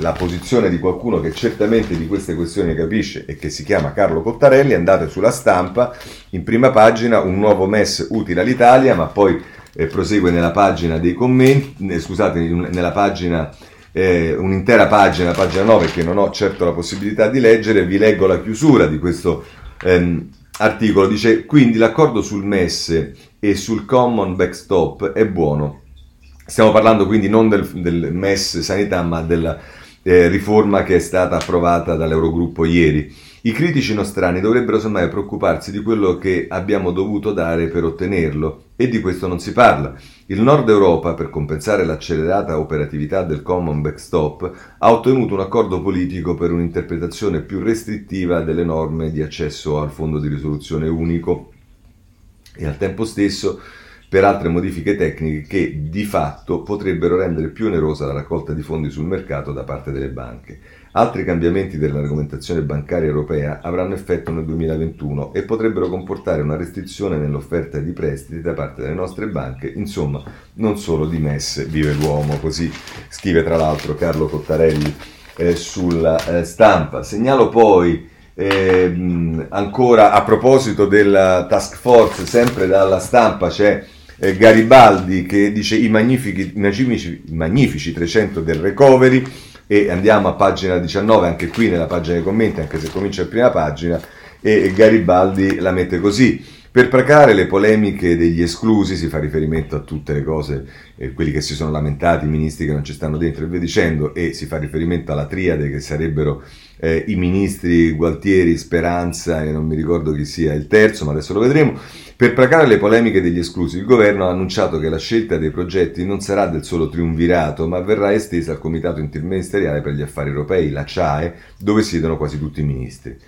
la posizione di qualcuno che certamente di queste questioni capisce e che si chiama Carlo Cottarelli, andate sulla stampa, in prima pagina un nuovo MES utile all'Italia, ma poi eh, prosegue nella pagina dei commenti, eh, scusate, nella pagina eh, un'intera pagina, pagina 9, che non ho certo la possibilità di leggere, vi leggo la chiusura di questo ehm, articolo. Dice, quindi l'accordo sul MES e sul Common Backstop è buono. Stiamo parlando quindi non del, del MES sanità, ma della eh, riforma che è stata approvata dall'Eurogruppo ieri. I critici nostrani dovrebbero semmai preoccuparsi di quello che abbiamo dovuto dare per ottenerlo e di questo non si parla. Il Nord Europa, per compensare l'accelerata operatività del Common Backstop, ha ottenuto un accordo politico per un'interpretazione più restrittiva delle norme di accesso al fondo di risoluzione unico e al tempo stesso per altre modifiche tecniche che di fatto potrebbero rendere più onerosa la raccolta di fondi sul mercato da parte delle banche. Altri cambiamenti dell'argomentazione bancaria europea avranno effetto nel 2021 e potrebbero comportare una restrizione nell'offerta di prestiti da parte delle nostre banche, insomma non solo di messe vive l'uomo, così scrive tra l'altro Carlo Cottarelli eh, sulla eh, stampa. Segnalo poi eh, ancora a proposito della task force, sempre dalla stampa c'è eh, Garibaldi che dice i magnifici, magnifici, magnifici 300 del recovery e andiamo a pagina 19, anche qui nella pagina dei commenti, anche se comincia in prima pagina, e Garibaldi la mette così. Per placare le polemiche degli esclusi, si fa riferimento a tutte le cose, eh, quelli che si sono lamentati, i ministri che non ci stanno dentro e via dicendo, e si fa riferimento alla triade che sarebbero eh, i ministri Gualtieri, Speranza e non mi ricordo chi sia il terzo, ma adesso lo vedremo. Per placare le polemiche degli esclusi, il governo ha annunciato che la scelta dei progetti non sarà del solo triunvirato, ma verrà estesa al Comitato Interministeriale per gli Affari Europei, la CHAE, dove siedono quasi tutti i ministri.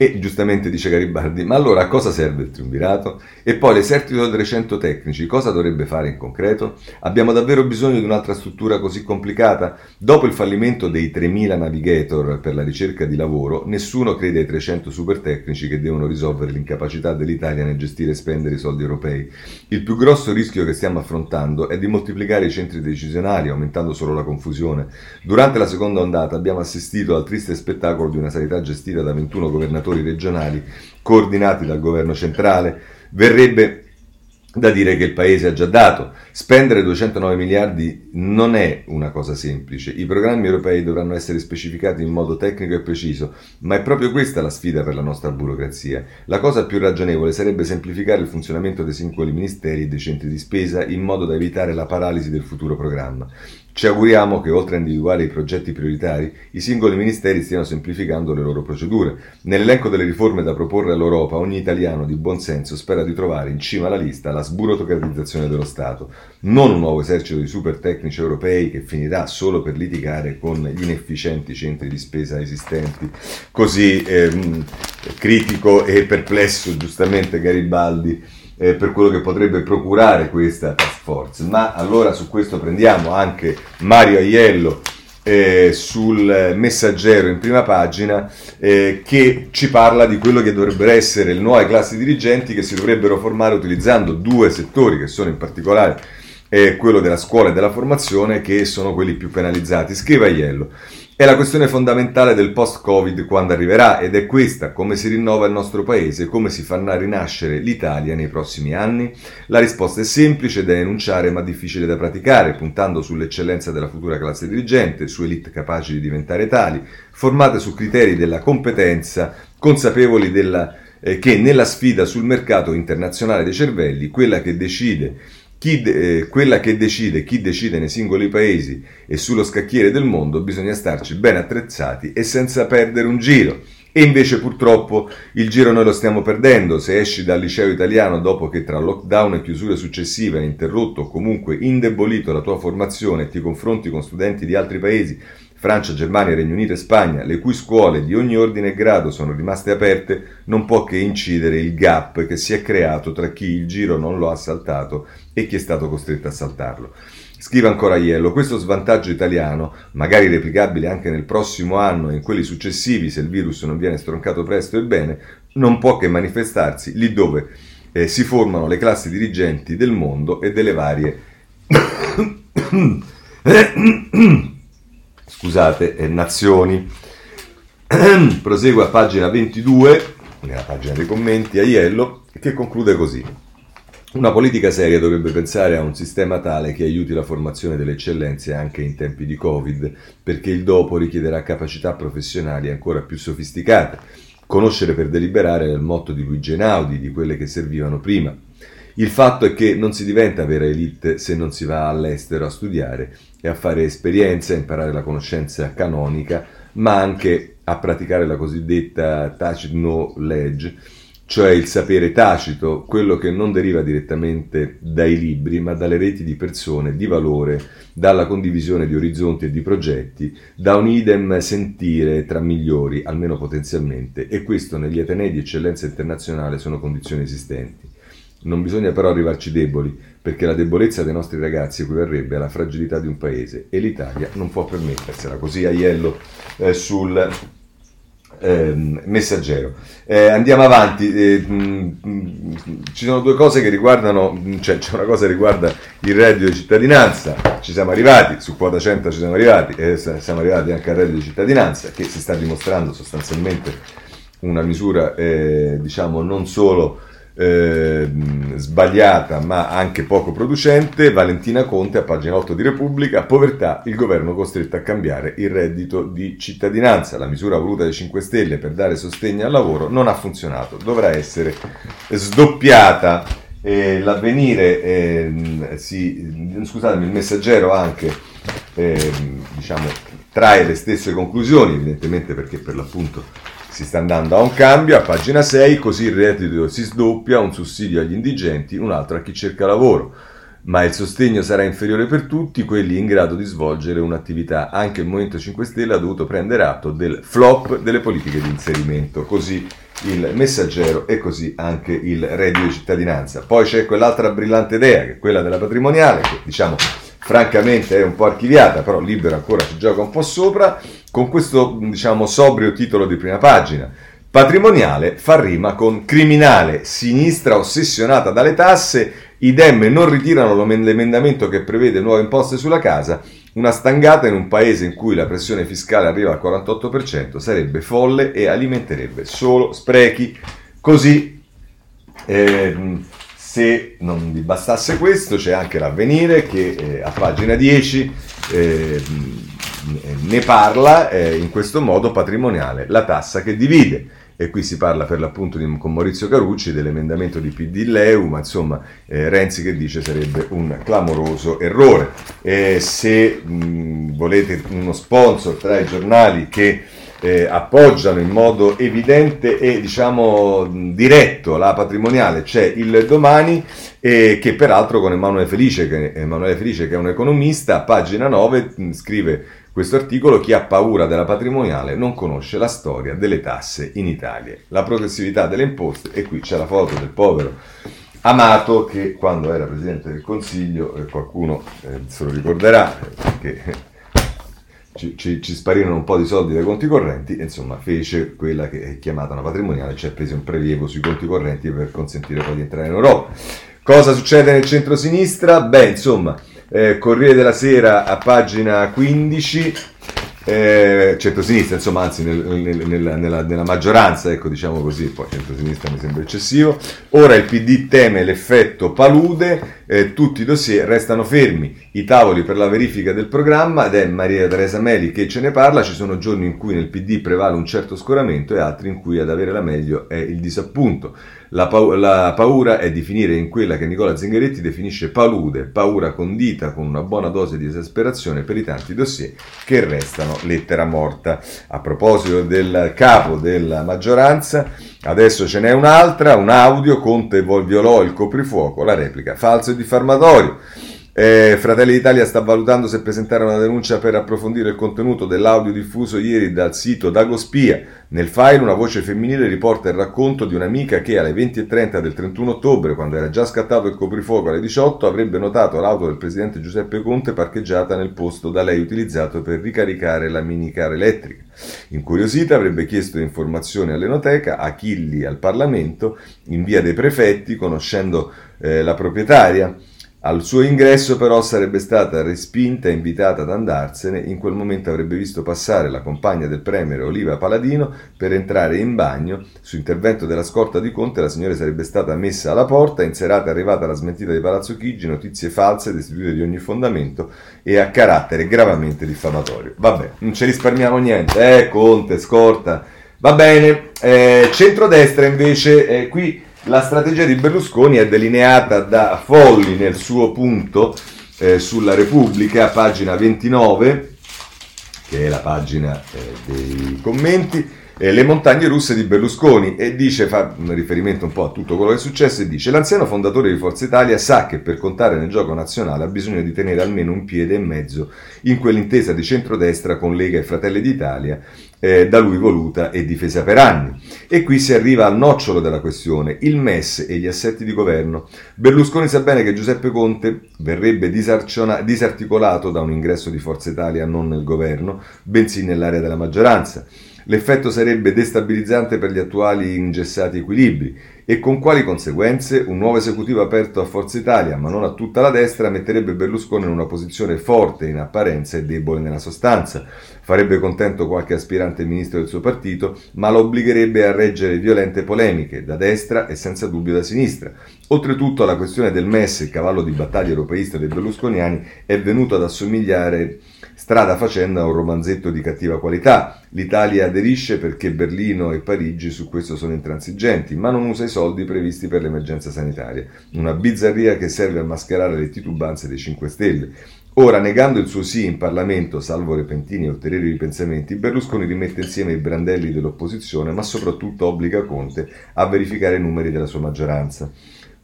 E giustamente dice Garibaldi, ma allora a cosa serve il triumvirato? E poi l'esercito dei 300 tecnici cosa dovrebbe fare in concreto? Abbiamo davvero bisogno di un'altra struttura così complicata? Dopo il fallimento dei 3000 navigator per la ricerca di lavoro, nessuno crede ai 300 super tecnici che devono risolvere l'incapacità dell'Italia nel gestire e spendere i soldi europei. Il più grosso rischio che stiamo affrontando è di moltiplicare i centri decisionali, aumentando solo la confusione. Durante la seconda ondata abbiamo assistito al triste spettacolo di una sanità gestita da 21 governatori amministratori regionali coordinati dal governo centrale, verrebbe da dire che il Paese ha già dato. Spendere 209 miliardi non è una cosa semplice. I programmi europei dovranno essere specificati in modo tecnico e preciso, ma è proprio questa la sfida per la nostra burocrazia. La cosa più ragionevole sarebbe semplificare il funzionamento dei singoli ministeri e dei centri di spesa in modo da evitare la paralisi del futuro programma. Ci auguriamo che, oltre a individuare i progetti prioritari, i singoli ministeri stiano semplificando le loro procedure. Nell'elenco delle riforme da proporre all'Europa, ogni italiano di buon senso spera di trovare in cima alla lista la sburocratizzazione dello Stato, non un nuovo esercito di super tecnici europei che finirà solo per litigare con gli inefficienti centri di spesa esistenti. Così ehm, critico e perplesso, giustamente, Garibaldi eh, per quello che potrebbe procurare questa task force. Ma allora su questo prendiamo anche Mario Aiello eh, sul messaggero in prima pagina eh, che ci parla di quello che dovrebbero essere le nuove classi dirigenti che si dovrebbero formare utilizzando due settori che sono in particolare eh, quello della scuola e della formazione che sono quelli più penalizzati. Scrive Aiello. È la questione fondamentale del post-Covid quando arriverà ed è questa, come si rinnova il nostro paese, come si farà rinascere l'Italia nei prossimi anni? La risposta è semplice da enunciare ma difficile da praticare, puntando sull'eccellenza della futura classe dirigente, su elite capaci di diventare tali, formate su criteri della competenza, consapevoli della, eh, che nella sfida sul mercato internazionale dei cervelli, quella che decide chi, eh, quella che decide chi decide nei singoli paesi e sullo scacchiere del mondo bisogna starci ben attrezzati e senza perdere un giro. E invece purtroppo il giro noi lo stiamo perdendo. Se esci dal liceo italiano dopo che tra lockdown e chiusure successive hai interrotto o comunque indebolito la tua formazione e ti confronti con studenti di altri paesi Francia, Germania, Regno Unito e Spagna, le cui scuole di ogni ordine e grado sono rimaste aperte, non può che incidere il gap che si è creato tra chi il giro non lo ha saltato e chi è stato costretto a saltarlo. Scrive ancora Iello, questo svantaggio italiano, magari replicabile anche nel prossimo anno e in quelli successivi se il virus non viene stroncato presto e bene, non può che manifestarsi lì dove eh, si formano le classi dirigenti del mondo e delle varie scusate, eh, nazioni. Prosegue a pagina 22, nella pagina dei commenti, Aiello, che conclude così. Una politica seria dovrebbe pensare a un sistema tale che aiuti la formazione delle eccellenze anche in tempi di Covid, perché il dopo richiederà capacità professionali ancora più sofisticate. Conoscere per deliberare è il motto di Luigi Einaudi, di quelle che servivano prima. Il fatto è che non si diventa vera elite se non si va all'estero a studiare e a fare esperienze, a imparare la conoscenza canonica, ma anche a praticare la cosiddetta tacit knowledge, cioè il sapere tacito, quello che non deriva direttamente dai libri, ma dalle reti di persone di valore, dalla condivisione di orizzonti e di progetti, da un idem sentire tra migliori, almeno potenzialmente, e questo negli Atenei di eccellenza internazionale sono condizioni esistenti. Non bisogna però arrivarci deboli, perché la debolezza dei nostri ragazzi equivarrebbe alla fragilità di un paese e l'Italia non può permettersela. Così Aiello eh, sul eh, messaggero. Eh, andiamo avanti, eh, mh, mh, ci sono due cose che riguardano, cioè c'è una cosa che riguarda il reddito di cittadinanza, ci siamo arrivati, su quota 100 ci siamo arrivati e siamo arrivati anche al reddito di cittadinanza che si sta dimostrando sostanzialmente una misura eh, diciamo non solo eh, sbagliata ma anche poco producente, Valentina Conte a pagina 8 di Repubblica, povertà, il governo costretto a cambiare il reddito di cittadinanza, la misura voluta dai 5 Stelle per dare sostegno al lavoro non ha funzionato, dovrà essere sdoppiata. Eh, l'avvenire, eh, si, scusatemi, il messaggero anche eh, diciamo, trae le stesse conclusioni, evidentemente perché per l'appunto si sta andando a un cambio, a pagina 6, così il reddito si sdoppia, un sussidio agli indigenti, un altro a chi cerca lavoro. Ma il sostegno sarà inferiore per tutti quelli in grado di svolgere un'attività. Anche il Movimento 5 Stelle ha dovuto prendere atto del flop delle politiche di inserimento. Così il messaggero e così anche il reddito di cittadinanza. Poi c'è quell'altra brillante idea, che è quella della patrimoniale, che diciamo francamente è un po' archiviata, però Libero ancora ci gioca un po' sopra, con questo diciamo sobrio titolo di prima pagina. Patrimoniale fa rima con criminale, sinistra ossessionata dalle tasse, i Dem non ritirano l'emendamento che prevede nuove imposte sulla casa, una stangata in un paese in cui la pressione fiscale arriva al 48% sarebbe folle e alimenterebbe solo sprechi. Così eh, se non vi bastasse questo, c'è anche l'avvenire che eh, a pagina 10 eh, ne parla eh, in questo modo patrimoniale, la tassa che divide. E qui si parla per l'appunto di, con Maurizio Carucci dell'emendamento di PD Leu, ma insomma eh, Renzi che dice sarebbe un clamoroso errore. se mh, volete uno sponsor tra i giornali che eh, appoggiano in modo evidente e diciamo diretto la patrimoniale, c'è il domani eh, che peraltro con Emanuele Felice, che, Emanuele Felice che è un economista, a pagina 9 mh, scrive questo articolo chi ha paura della patrimoniale non conosce la storia delle tasse in Italia, la progressività delle imposte e qui c'è la foto del povero Amato che quando era Presidente del Consiglio, eh, qualcuno eh, se lo ricorderà, perché ci, ci, ci, sparirono un po' di soldi dai conti correnti e insomma fece quella che è chiamata una patrimoniale, cioè prese un prelievo sui conti correnti per consentire poi di entrare in Europa. Cosa succede nel centro-sinistra? Beh, insomma, eh, Corriere della Sera a pagina 15 eh, centrosinistra, insomma, anzi nel, nel, nella, nella, nella, maggioranza, ecco diciamo così, poi centrosinistra mi sembra eccessivo. Ora il PD teme l'effetto palude, eh, tutti i dossier restano fermi, i tavoli per la verifica del programma, ed è Maria Teresa Meli che ce ne parla, ci sono giorni in cui nel PD prevale un certo scoramento e altri in cui ad avere la meglio è il disappunto. La, pa- la, paura è di finire in quella che Nicola Zingaretti definisce palude, paura condita con una buona dose di esasperazione per i tanti dossier che restano lettera morta. A proposito del capo della maggioranza, adesso ce n'è un'altra, un audio, Conte violò il coprifuoco, la replica falso e diffamatorio. Eh, Fratelli d'Italia sta valutando se presentare una denuncia per approfondire il contenuto dell'audio diffuso ieri dal sito Dagospia. Nel file una voce femminile riporta il racconto di un'amica che alle 20.30 del 31 ottobre, quando era già scattato il coprifuoco alle 18, avrebbe notato l'auto del presidente Giuseppe Conte parcheggiata nel posto da lei utilizzato per ricaricare la minicar elettrica. Incuriosita avrebbe chiesto informazioni all'Enoteca, a Chilli al Parlamento, in via dei prefetti, conoscendo eh, la proprietaria. Al suo ingresso però sarebbe stata respinta e invitata ad andarsene, in quel momento avrebbe visto passare la compagna del premier Oliva Paladino per entrare in bagno, su intervento della scorta di Conte la signora sarebbe stata messa alla porta, in serata è arrivata la smentita di Palazzo Chigi, notizie false destituite di ogni fondamento e a carattere gravamente diffamatorio. Vabbè, non ci risparmiamo niente, eh, Conte, scorta, va bene, eh, centrodestra invece, eh, qui la strategia di Berlusconi è delineata da Folli nel suo punto eh, sulla Repubblica, pagina 29, che è la pagina eh, dei commenti, eh, le montagne russe di Berlusconi. E dice, fa un riferimento un po' a tutto quello che è successo e dice l'anziano fondatore di Forza Italia sa che per contare nel gioco nazionale ha bisogno di tenere almeno un piede e mezzo in quell'intesa di centrodestra con Lega e Fratelli d'Italia eh, da lui voluta e difesa per anni. E qui si arriva al nocciolo della questione, il MES e gli assetti di governo. Berlusconi sa bene che Giuseppe Conte verrebbe disarticolato da un ingresso di Forza Italia non nel governo, bensì nell'area della maggioranza. L'effetto sarebbe destabilizzante per gli attuali ingessati equilibri e con quali conseguenze? Un nuovo esecutivo aperto a Forza Italia, ma non a tutta la destra, metterebbe Berlusconi in una posizione forte in apparenza e debole nella sostanza. Farebbe contento qualche aspirante ministro del suo partito, ma lo obbligherebbe a reggere violente polemiche, da destra e senza dubbio da sinistra. Oltretutto la questione del MES, il cavallo di battaglia europeista dei berlusconiani, è venuto ad assomigliare strada facendo a un romanzetto di cattiva qualità. L'Italia aderisce perché Berlino e Parigi su questo sono intransigenti, ma non usa i soldi previsti per l'emergenza sanitaria. Una bizzarria che serve a mascherare le titubanze dei 5 Stelle. Ora, negando il suo sì in Parlamento, salvo repentini e ulteriori ripensamenti, Berlusconi rimette insieme i brandelli dell'opposizione, ma soprattutto obbliga Conte a verificare i numeri della sua maggioranza.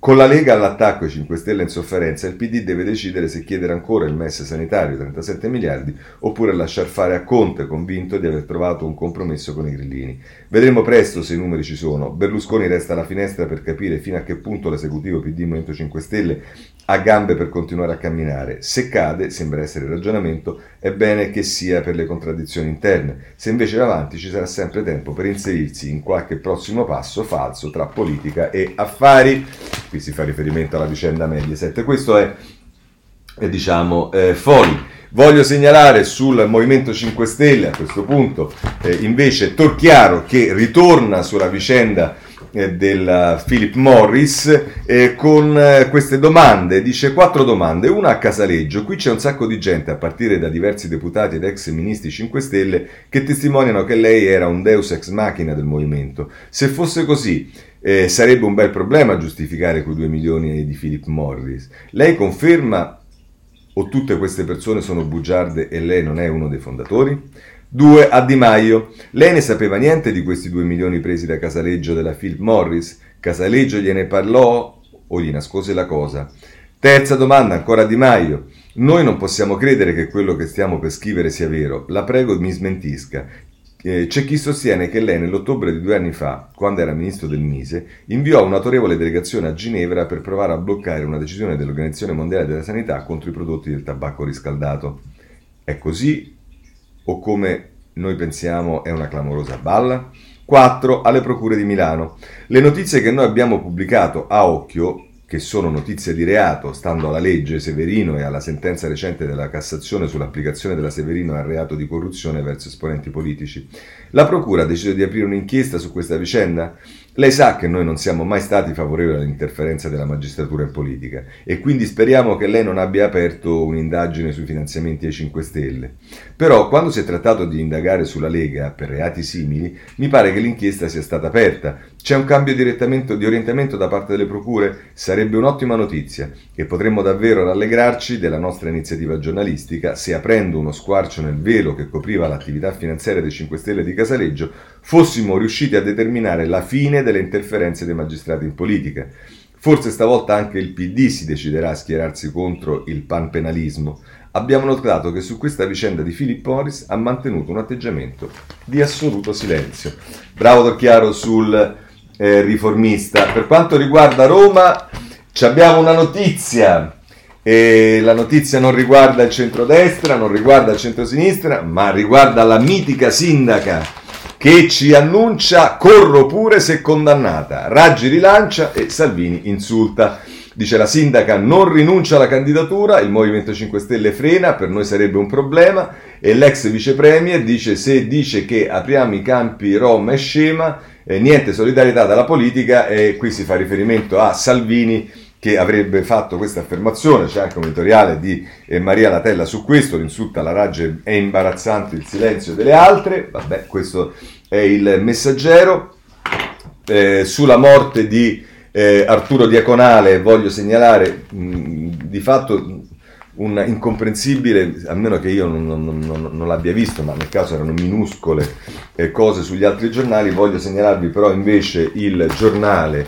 Con la Lega all'attacco e 5 Stelle in sofferenza, il PD deve decidere se chiedere ancora il MES sanitario 37 miliardi oppure lasciar fare a Conte, convinto di aver trovato un compromesso con i grillini. Vedremo presto se i numeri ci sono. Berlusconi resta alla finestra per capire fino a che punto l'esecutivo PD Movimento 5 Stelle ha gambe per continuare a camminare. Se cade, sembra essere il ragionamento, è bene che sia per le contraddizioni interne. Se invece va avanti ci sarà sempre tempo per inserirsi in qualche prossimo passo falso tra politica e affari qui si fa riferimento alla vicenda Mediaset. Questo è, è diciamo, eh, Foli. Voglio segnalare sul Movimento 5 Stelle a questo punto eh, invece Torchiaro che ritorna sulla vicenda eh, del Philip Morris eh, con eh, queste domande, dice quattro domande, una a Casaleggio, qui c'è un sacco di gente a partire da diversi deputati ed ex ministri 5 Stelle che testimoniano che lei era un deus ex machina del movimento. Se fosse così, eh, sarebbe un bel problema giustificare quei 2 milioni di Philip Morris. Lei conferma o tutte queste persone sono bugiarde e lei non è uno dei fondatori? 2. A Di Maio. Lei ne sapeva niente di questi 2 milioni presi da Casaleggio della Philip Morris? Casaleggio gliene parlò o gli nascose la cosa? Terza domanda, ancora a Di Maio. Noi non possiamo credere che quello che stiamo per scrivere sia vero. La prego mi smentisca. Eh, c'è chi sostiene che lei nell'ottobre di due anni fa, quando era ministro del Mise, inviò un'autorevole delegazione a Ginevra per provare a bloccare una decisione dell'Organizzazione Mondiale della Sanità contro i prodotti del tabacco riscaldato. È così o come noi pensiamo è una clamorosa balla? 4. Alle procure di Milano. Le notizie che noi abbiamo pubblicato a occhio che sono notizie di reato, stando alla legge Severino e alla sentenza recente della Cassazione sull'applicazione della Severino al reato di corruzione verso esponenti politici. La Procura ha deciso di aprire un'inchiesta su questa vicenda? Lei sa che noi non siamo mai stati favorevoli all'interferenza della magistratura in politica e quindi speriamo che lei non abbia aperto un'indagine sui finanziamenti ai 5 Stelle. Però quando si è trattato di indagare sulla Lega per reati simili, mi pare che l'inchiesta sia stata aperta. C'è un cambio di orientamento da parte delle procure? Sarebbe un'ottima notizia e potremmo davvero rallegrarci della nostra iniziativa giornalistica se aprendo uno squarcio nel velo che copriva l'attività finanziaria dei 5 Stelle di Casaleggio fossimo riusciti a determinare la fine delle interferenze dei magistrati in politica. Forse stavolta anche il PD si deciderà a schierarsi contro il panpenalismo. Abbiamo notato che su questa vicenda di Philip Morris ha mantenuto un atteggiamento di assoluto silenzio. Bravo Torchiaro sul eh, riformista. Per quanto riguarda Roma, abbiamo una notizia. E la notizia non riguarda il centrodestra, non riguarda il centrosinistra, ma riguarda la mitica sindaca che ci annuncia corro pure se condannata. Raggi rilancia e Salvini insulta. Dice la sindaca non rinuncia alla candidatura, il Movimento 5 Stelle frena, per noi sarebbe un problema e l'ex vice premier dice se dice che apriamo i campi Rom e scema, eh, niente solidarietà dalla politica e qui si fa riferimento a Salvini che avrebbe fatto questa affermazione, c'è anche un editoriale di eh, Maria Latella su questo, l'insulta alla Raggi è imbarazzante il silenzio delle altre, vabbè questo è il messaggero, eh, sulla morte di eh, Arturo Diaconale voglio segnalare mh, di fatto un incomprensibile, a meno che io non, non, non, non l'abbia visto, ma nel caso erano minuscole eh, cose sugli altri giornali, voglio segnalarvi però invece il giornale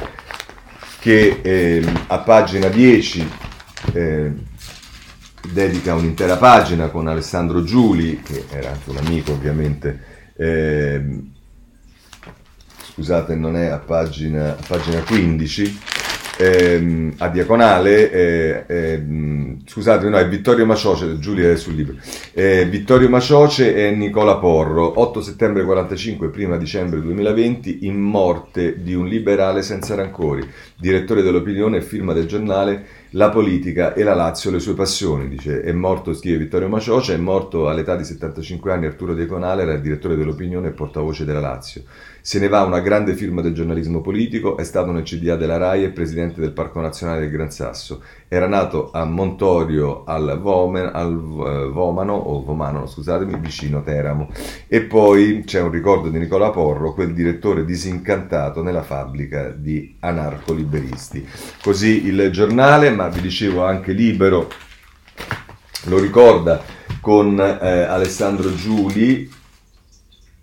che eh, a pagina 10 eh, dedica un'intera pagina con Alessandro Giuli, che era anche un amico ovviamente, eh, scusate non è a pagina, a pagina 15, ehm, a Diaconale, eh, eh, scusate, no, è Vittorio Macioce, Giulia è sul libro, eh, Vittorio Macioce e Nicola Porro, 8 settembre 45, 1 dicembre 2020, in morte di un liberale senza rancori, direttore dell'opinione e firma del giornale La politica e la Lazio, le sue passioni, dice, è morto, scrive Vittorio Macioce, è morto all'età di 75 anni Arturo Diaconale, era il direttore dell'opinione e portavoce della Lazio. Se ne va una grande firma del giornalismo politico, è stato nel CDA della RAI e presidente del Parco Nazionale del Gran Sasso. Era nato a Montorio al, Vomen, al uh, Vomano, o Vomano, scusatemi, vicino Teramo. E poi c'è un ricordo di Nicola Porro, quel direttore disincantato nella fabbrica di anarcoliberisti. Così il giornale, ma vi dicevo anche libero, lo ricorda con eh, Alessandro Giuli,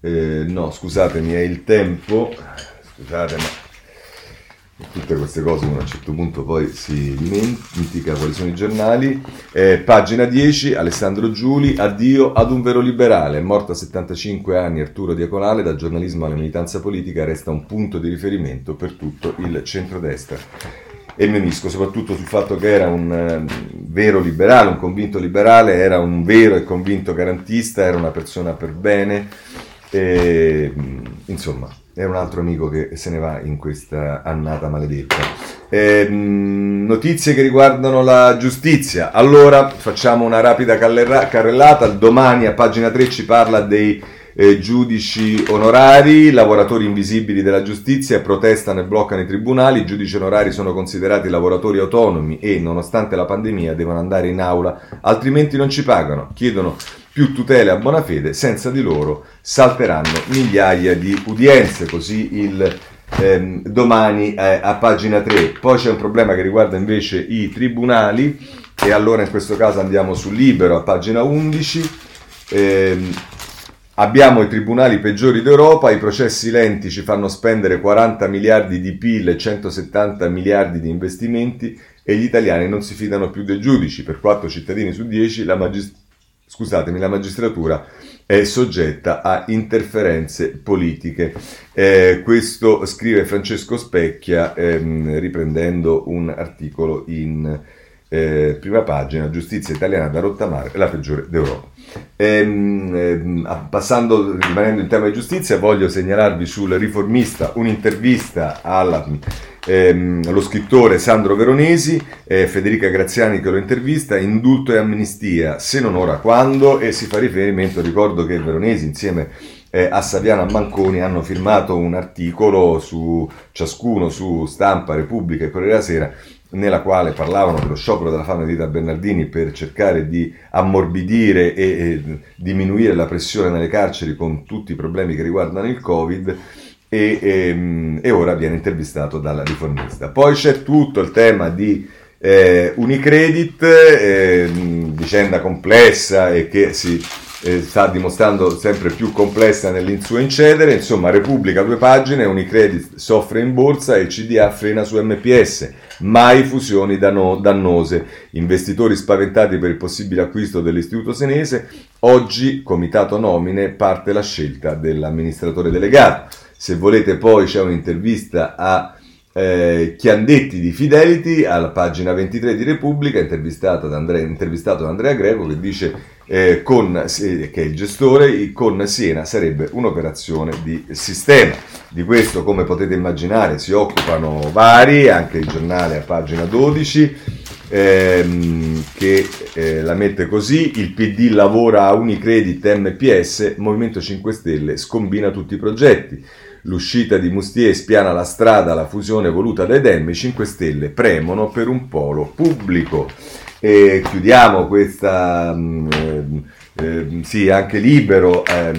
eh, no, scusatemi, è il tempo. Scusate, ma tutte queste cose a un certo punto poi si dimentica quali sono i giornali. Eh, pagina 10, Alessandro Giuli, addio ad un vero liberale, morto a 75 anni Arturo Diaconale, da giornalismo alla militanza politica resta un punto di riferimento per tutto il centrodestra. E Menisco, soprattutto sul fatto che era un uh, vero liberale, un convinto liberale, era un vero e convinto garantista, era una persona per bene, e, insomma, è un altro amico che se ne va in questa annata maledetta. Eh, notizie che riguardano la giustizia. Allora facciamo una rapida carrellata. Domani a pagina 3 ci parla dei eh, giudici onorari, lavoratori invisibili della giustizia, protestano e bloccano i tribunali. I giudici onorari sono considerati lavoratori autonomi e, nonostante la pandemia, devono andare in aula, altrimenti non ci pagano. Chiedono più tutele a buona fede, senza di loro salteranno migliaia di udienze, così il ehm, domani eh, a pagina 3. Poi c'è un problema che riguarda invece i tribunali e allora in questo caso andiamo sul libero a pagina 11. Ehm, Abbiamo i tribunali peggiori d'Europa, i processi lenti ci fanno spendere 40 miliardi di PIL e 170 miliardi di investimenti e gli italiani non si fidano più dei giudici. Per 4 cittadini su 10 la magistratura scusatemi, la magistratura è soggetta a interferenze politiche. Eh, questo scrive Francesco Specchia ehm, riprendendo un articolo in eh, prima pagina, Giustizia italiana da rottamare, la peggiore d'Europa. Ehm, ehm, passando, rimanendo in tema di giustizia, voglio segnalarvi sul riformista un'intervista alla ehm, lo scrittore Sandro Veronesi, eh, Federica Graziani che lo intervista, indulto e amnistia, se non ora quando, e si fa riferimento, ricordo che Veronesi insieme eh, a Saviano Manconi hanno firmato un articolo su ciascuno su Stampa, Repubblica e Corriere della Sera nella quale parlavano dello sciopero della fame di Rita Bernardini per cercare di ammorbidire e, e, diminuire la pressione nelle carceri con tutti i problemi che riguardano il Covid e, e, ehm, e, ora viene intervistato dalla riformista. Poi c'è tutto il tema di eh, Unicredit, eh, vicenda complessa e che si eh, sta dimostrando sempre più complessa nel suo incedere, insomma Repubblica due pagine, Unicredit soffre in borsa e il CDA frena su MPS, mai fusioni dannose, investitori spaventati per il possibile acquisto dell'istituto senese, oggi comitato nomine parte la scelta dell'amministratore delegato. Se volete poi c'è un'intervista a eh, Chiandetti di Fidelity alla pagina 23 di Repubblica, intervistato da Andrea, intervistato da Andrea Greco che dice eh, con, che è il gestore, con Siena sarebbe un'operazione di sistema. Di questo, come potete immaginare, si occupano vari, anche il giornale a pagina 12, ehm, che eh, la mette così, il PD lavora a Unicredit MPS, Movimento 5 Stelle scombina tutti i progetti. L'uscita di Mustier spiana la strada alla fusione voluta dai Dem, i 5 Stelle premono per un polo pubblico. E chiudiamo questa, eh, eh, sì, anche libero, eh,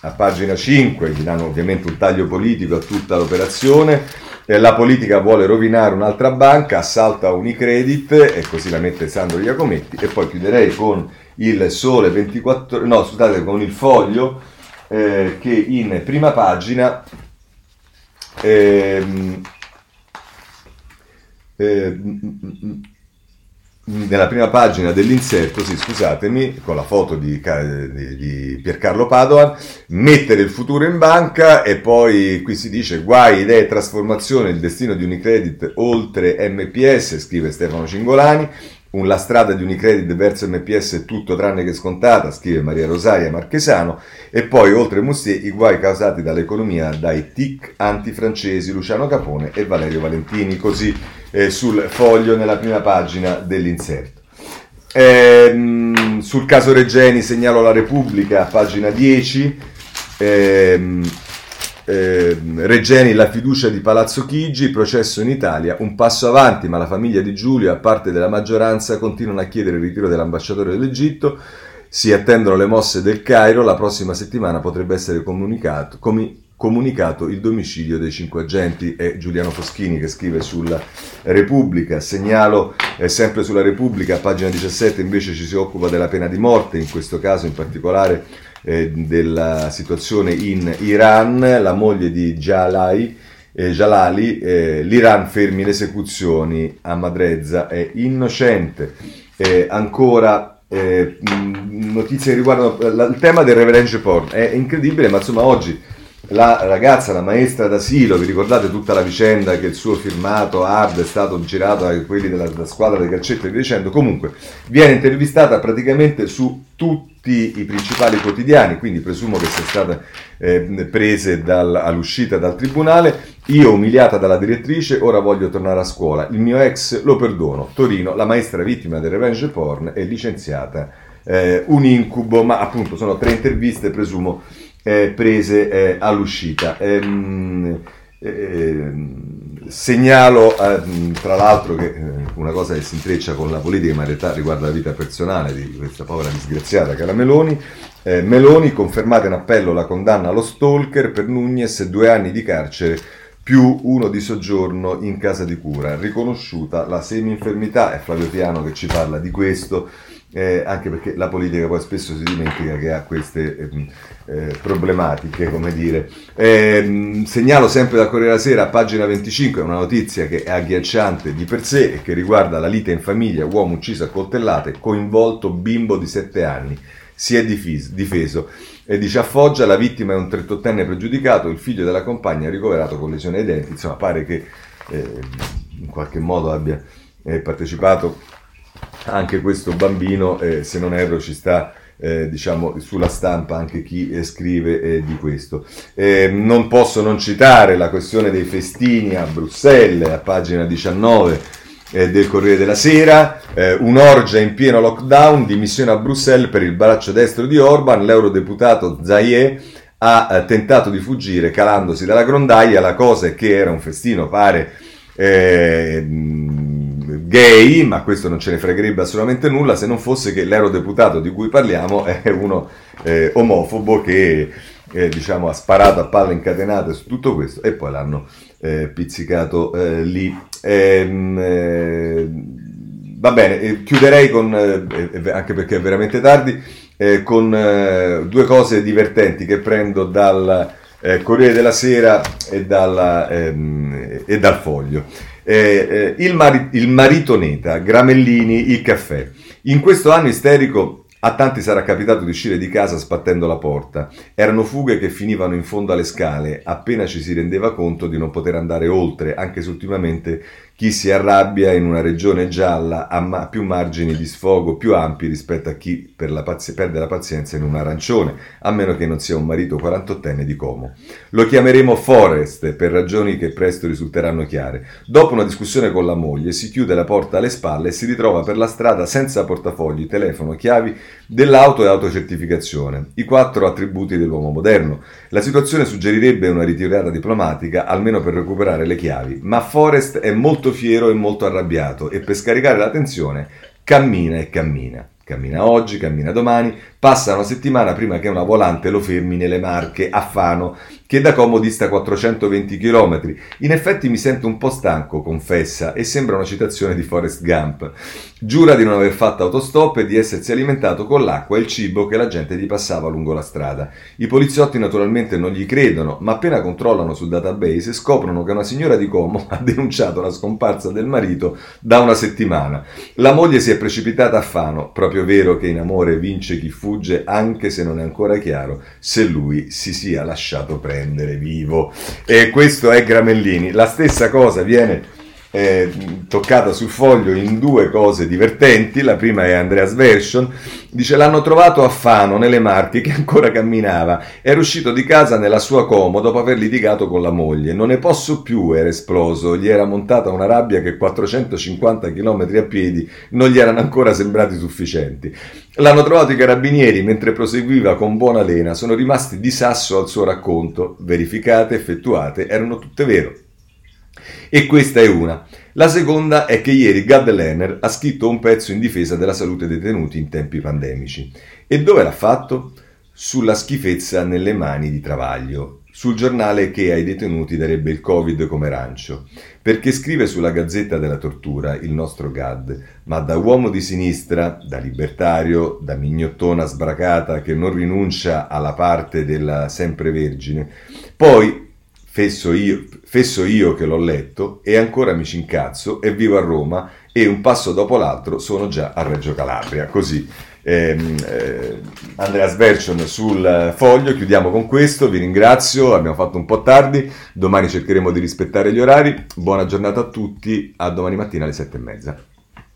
a pagina 5, gli danno ovviamente un taglio politico a tutta l'operazione. la politica vuole rovinare un'altra banca, assalta Unicredit e così la mette Sandro Iacometti. E poi chiuderei con il Sole 24, no scusate, con il Foglio eh, che in prima pagina ehm, eh, nella prima pagina dell'inserto, sì, scusatemi, con la foto di, di, di, Piercarlo Padoan, mettere il futuro in banca e poi qui si dice guai, idee, trasformazione, il destino di Unicredit oltre MPS, scrive Stefano Cingolani, la strada di Unicredit verso MPS è tutto tranne che scontata, scrive Maria Rosaria Marchesano, e poi oltre Mustier i guai causati dall'economia dai tic antifrancesi Luciano Capone e Valerio Valentini, così eh, sul foglio nella prima pagina dell'inserto. Ehm, sul caso Regeni segnalo la Repubblica, pagina 10. Ehm, eh, Regeni la fiducia di Palazzo Chigi, processo in Italia, un passo avanti, ma la famiglia di Giulio, a parte della maggioranza, continuano a chiedere il ritiro dell'ambasciatore dell'Egitto. Si attendono le mosse del Cairo, la prossima settimana potrebbe essere comunicato, comi, comunicato il domicilio dei cinque agenti. È Giuliano Foschini che scrive sulla Repubblica. Segnalo eh, sempre sulla Repubblica, a pagina 17 invece ci si occupa della pena di morte, in questo caso in particolare eh, della situazione in Iran, la moglie di Jalai eh, Jalali, eh, l'Iran fermi le esecuzioni a Madrezza, è innocente. Eh, ancora eh, notizie che riguardano il tema del revenge porn, è incredibile, ma insomma oggi la ragazza, la maestra d'asilo, vi ricordate tutta la vicenda che il suo firmato hard è stato girato da quelli della, della squadra dei calcetti e via dicendo, comunque viene intervistata praticamente su tutti i principali quotidiani, quindi presumo che sia stata eh, presa dal, all'uscita dal tribunale, io umiliata dalla direttrice, ora voglio tornare a scuola, il mio ex lo perdono, Torino, la maestra vittima del revenge porn è licenziata, eh, un incubo, ma appunto sono tre interviste, presumo eh, prese eh, all'uscita. Ehm, ehm, segnalo ehm, tra l'altro che eh, una cosa che si intreccia con la politica ma in realtà riguarda la vita personale di questa povera disgraziata cara Meloni. Eh, Meloni confermata in appello la condanna allo stalker per Nunez due anni di carcere più uno di soggiorno in casa di cura. Riconosciuta la semi-infermità è Flavio Piano che ci parla di questo eh, anche perché la politica poi spesso si dimentica che ha queste eh, eh, problematiche, come dire. Eh, segnalo sempre da Corriere della Sera, pagina 25, una notizia che è agghiacciante di per sé e che riguarda la lite in famiglia, uomo ucciso a coltellate, coinvolto bimbo di 7 anni. Si è difeso, difeso e dice a Foggia la vittima è un 38enne pregiudicato, il figlio della compagna ricoverato con lesione ai denti, insomma pare che eh, in qualche modo abbia eh, partecipato anche questo bambino, eh, se non erro, ci sta eh, diciamo sulla stampa anche chi eh, scrive eh, di questo. Eh, non posso non citare la questione dei festini a Bruxelles, a pagina 19 eh, del Corriere della Sera, eh, un'orgia in pieno lockdown, dimissione a Bruxelles per il braccio destro di Orban, l'eurodeputato Zaye ha tentato di fuggire calandosi dalla grondaia, la cosa è che era un festino, pare gay, ma questo non ce ne fregherebbe assolutamente nulla se non fosse che l'eurodeputato di cui parliamo è uno eh, omofobo che eh, diciamo, ha sparato a palle incatenate su tutto questo e poi l'hanno eh, pizzicato eh, lì. Ehm, eh, va bene, chiuderei con, eh, anche perché è veramente tardi, con due cose divertenti che prendo dal Corriere della Sera e, dalla, ehm, e dal Foglio. Eh, eh, il, mari- il marito Neta, Gramellini, il caffè. In questo anno isterico a tanti sarà capitato di uscire di casa sbattendo la porta. Erano fughe che finivano in fondo alle scale, appena ci si rendeva conto di non poter andare oltre, anche se ultimamente chi si arrabbia in una regione gialla ha più margini di sfogo più ampi rispetto a chi per la pazi- perde la pazienza in un arancione, a meno che non sia un marito 48enne di Como. Lo chiameremo Forest per ragioni che presto risulteranno chiare. Dopo una discussione con la moglie si chiude la porta alle spalle e si ritrova per la strada senza portafogli, telefono, chiavi dell'auto e autocertificazione, i quattro attributi dell'uomo moderno. La situazione suggerirebbe una ritirata diplomatica, almeno per recuperare le chiavi, ma Forest è molto fiero e molto arrabbiato e per scaricare la tensione cammina e cammina. Cammina oggi, cammina domani, passa una settimana prima che una volante lo fermi nelle Marche a Fano che da Como dista 420 km. In effetti mi sento un po' stanco, confessa, e sembra una citazione di Forrest Gump. Giura di non aver fatto autostop e di essersi alimentato con l'acqua e il cibo che la gente gli passava lungo la strada. I poliziotti naturalmente non gli credono, ma appena controllano sul database scoprono che una signora di Como ha denunciato la scomparsa del marito da una settimana. La moglie si è precipitata a Fano, proprio vero che in amore vince chi fugge, anche se non è ancora chiaro se lui si sia lasciato prendere vivo. E questo è Gramellini. La stessa cosa viene eh, toccata sul foglio in due cose divertenti. La prima è Andreas Version. Dice: L'hanno trovato a Fano, nelle Marche, che ancora camminava. Era uscito di casa nella sua Como dopo aver litigato con la moglie. Non ne posso più, era esploso. Gli era montata una rabbia che 450 km a piedi non gli erano ancora sembrati sufficienti. L'hanno trovato i carabinieri mentre proseguiva con buona lena. Sono rimasti di sasso al suo racconto. Verificate, effettuate, erano tutte vero. E questa è una. La seconda è che ieri Gad Lerner ha scritto un pezzo in difesa della salute dei detenuti in tempi pandemici. E dove l'ha fatto? Sulla schifezza nelle mani di Travaglio, sul giornale che ai detenuti darebbe il Covid come rancio, perché scrive sulla Gazzetta della Tortura il nostro Gad, ma da uomo di sinistra, da libertario, da mignottona sbracata che non rinuncia alla parte della sempre vergine. Poi fesso io, fesso io che l'ho letto e ancora mi ci incazzo e vivo a Roma e un passo dopo l'altro sono già a Reggio Calabria. Così ehm, eh, Andrea Svercion sul foglio, chiudiamo con questo, vi ringrazio, abbiamo fatto un po' tardi, domani cercheremo di rispettare gli orari, buona giornata a tutti, a domani mattina alle sette e mezza.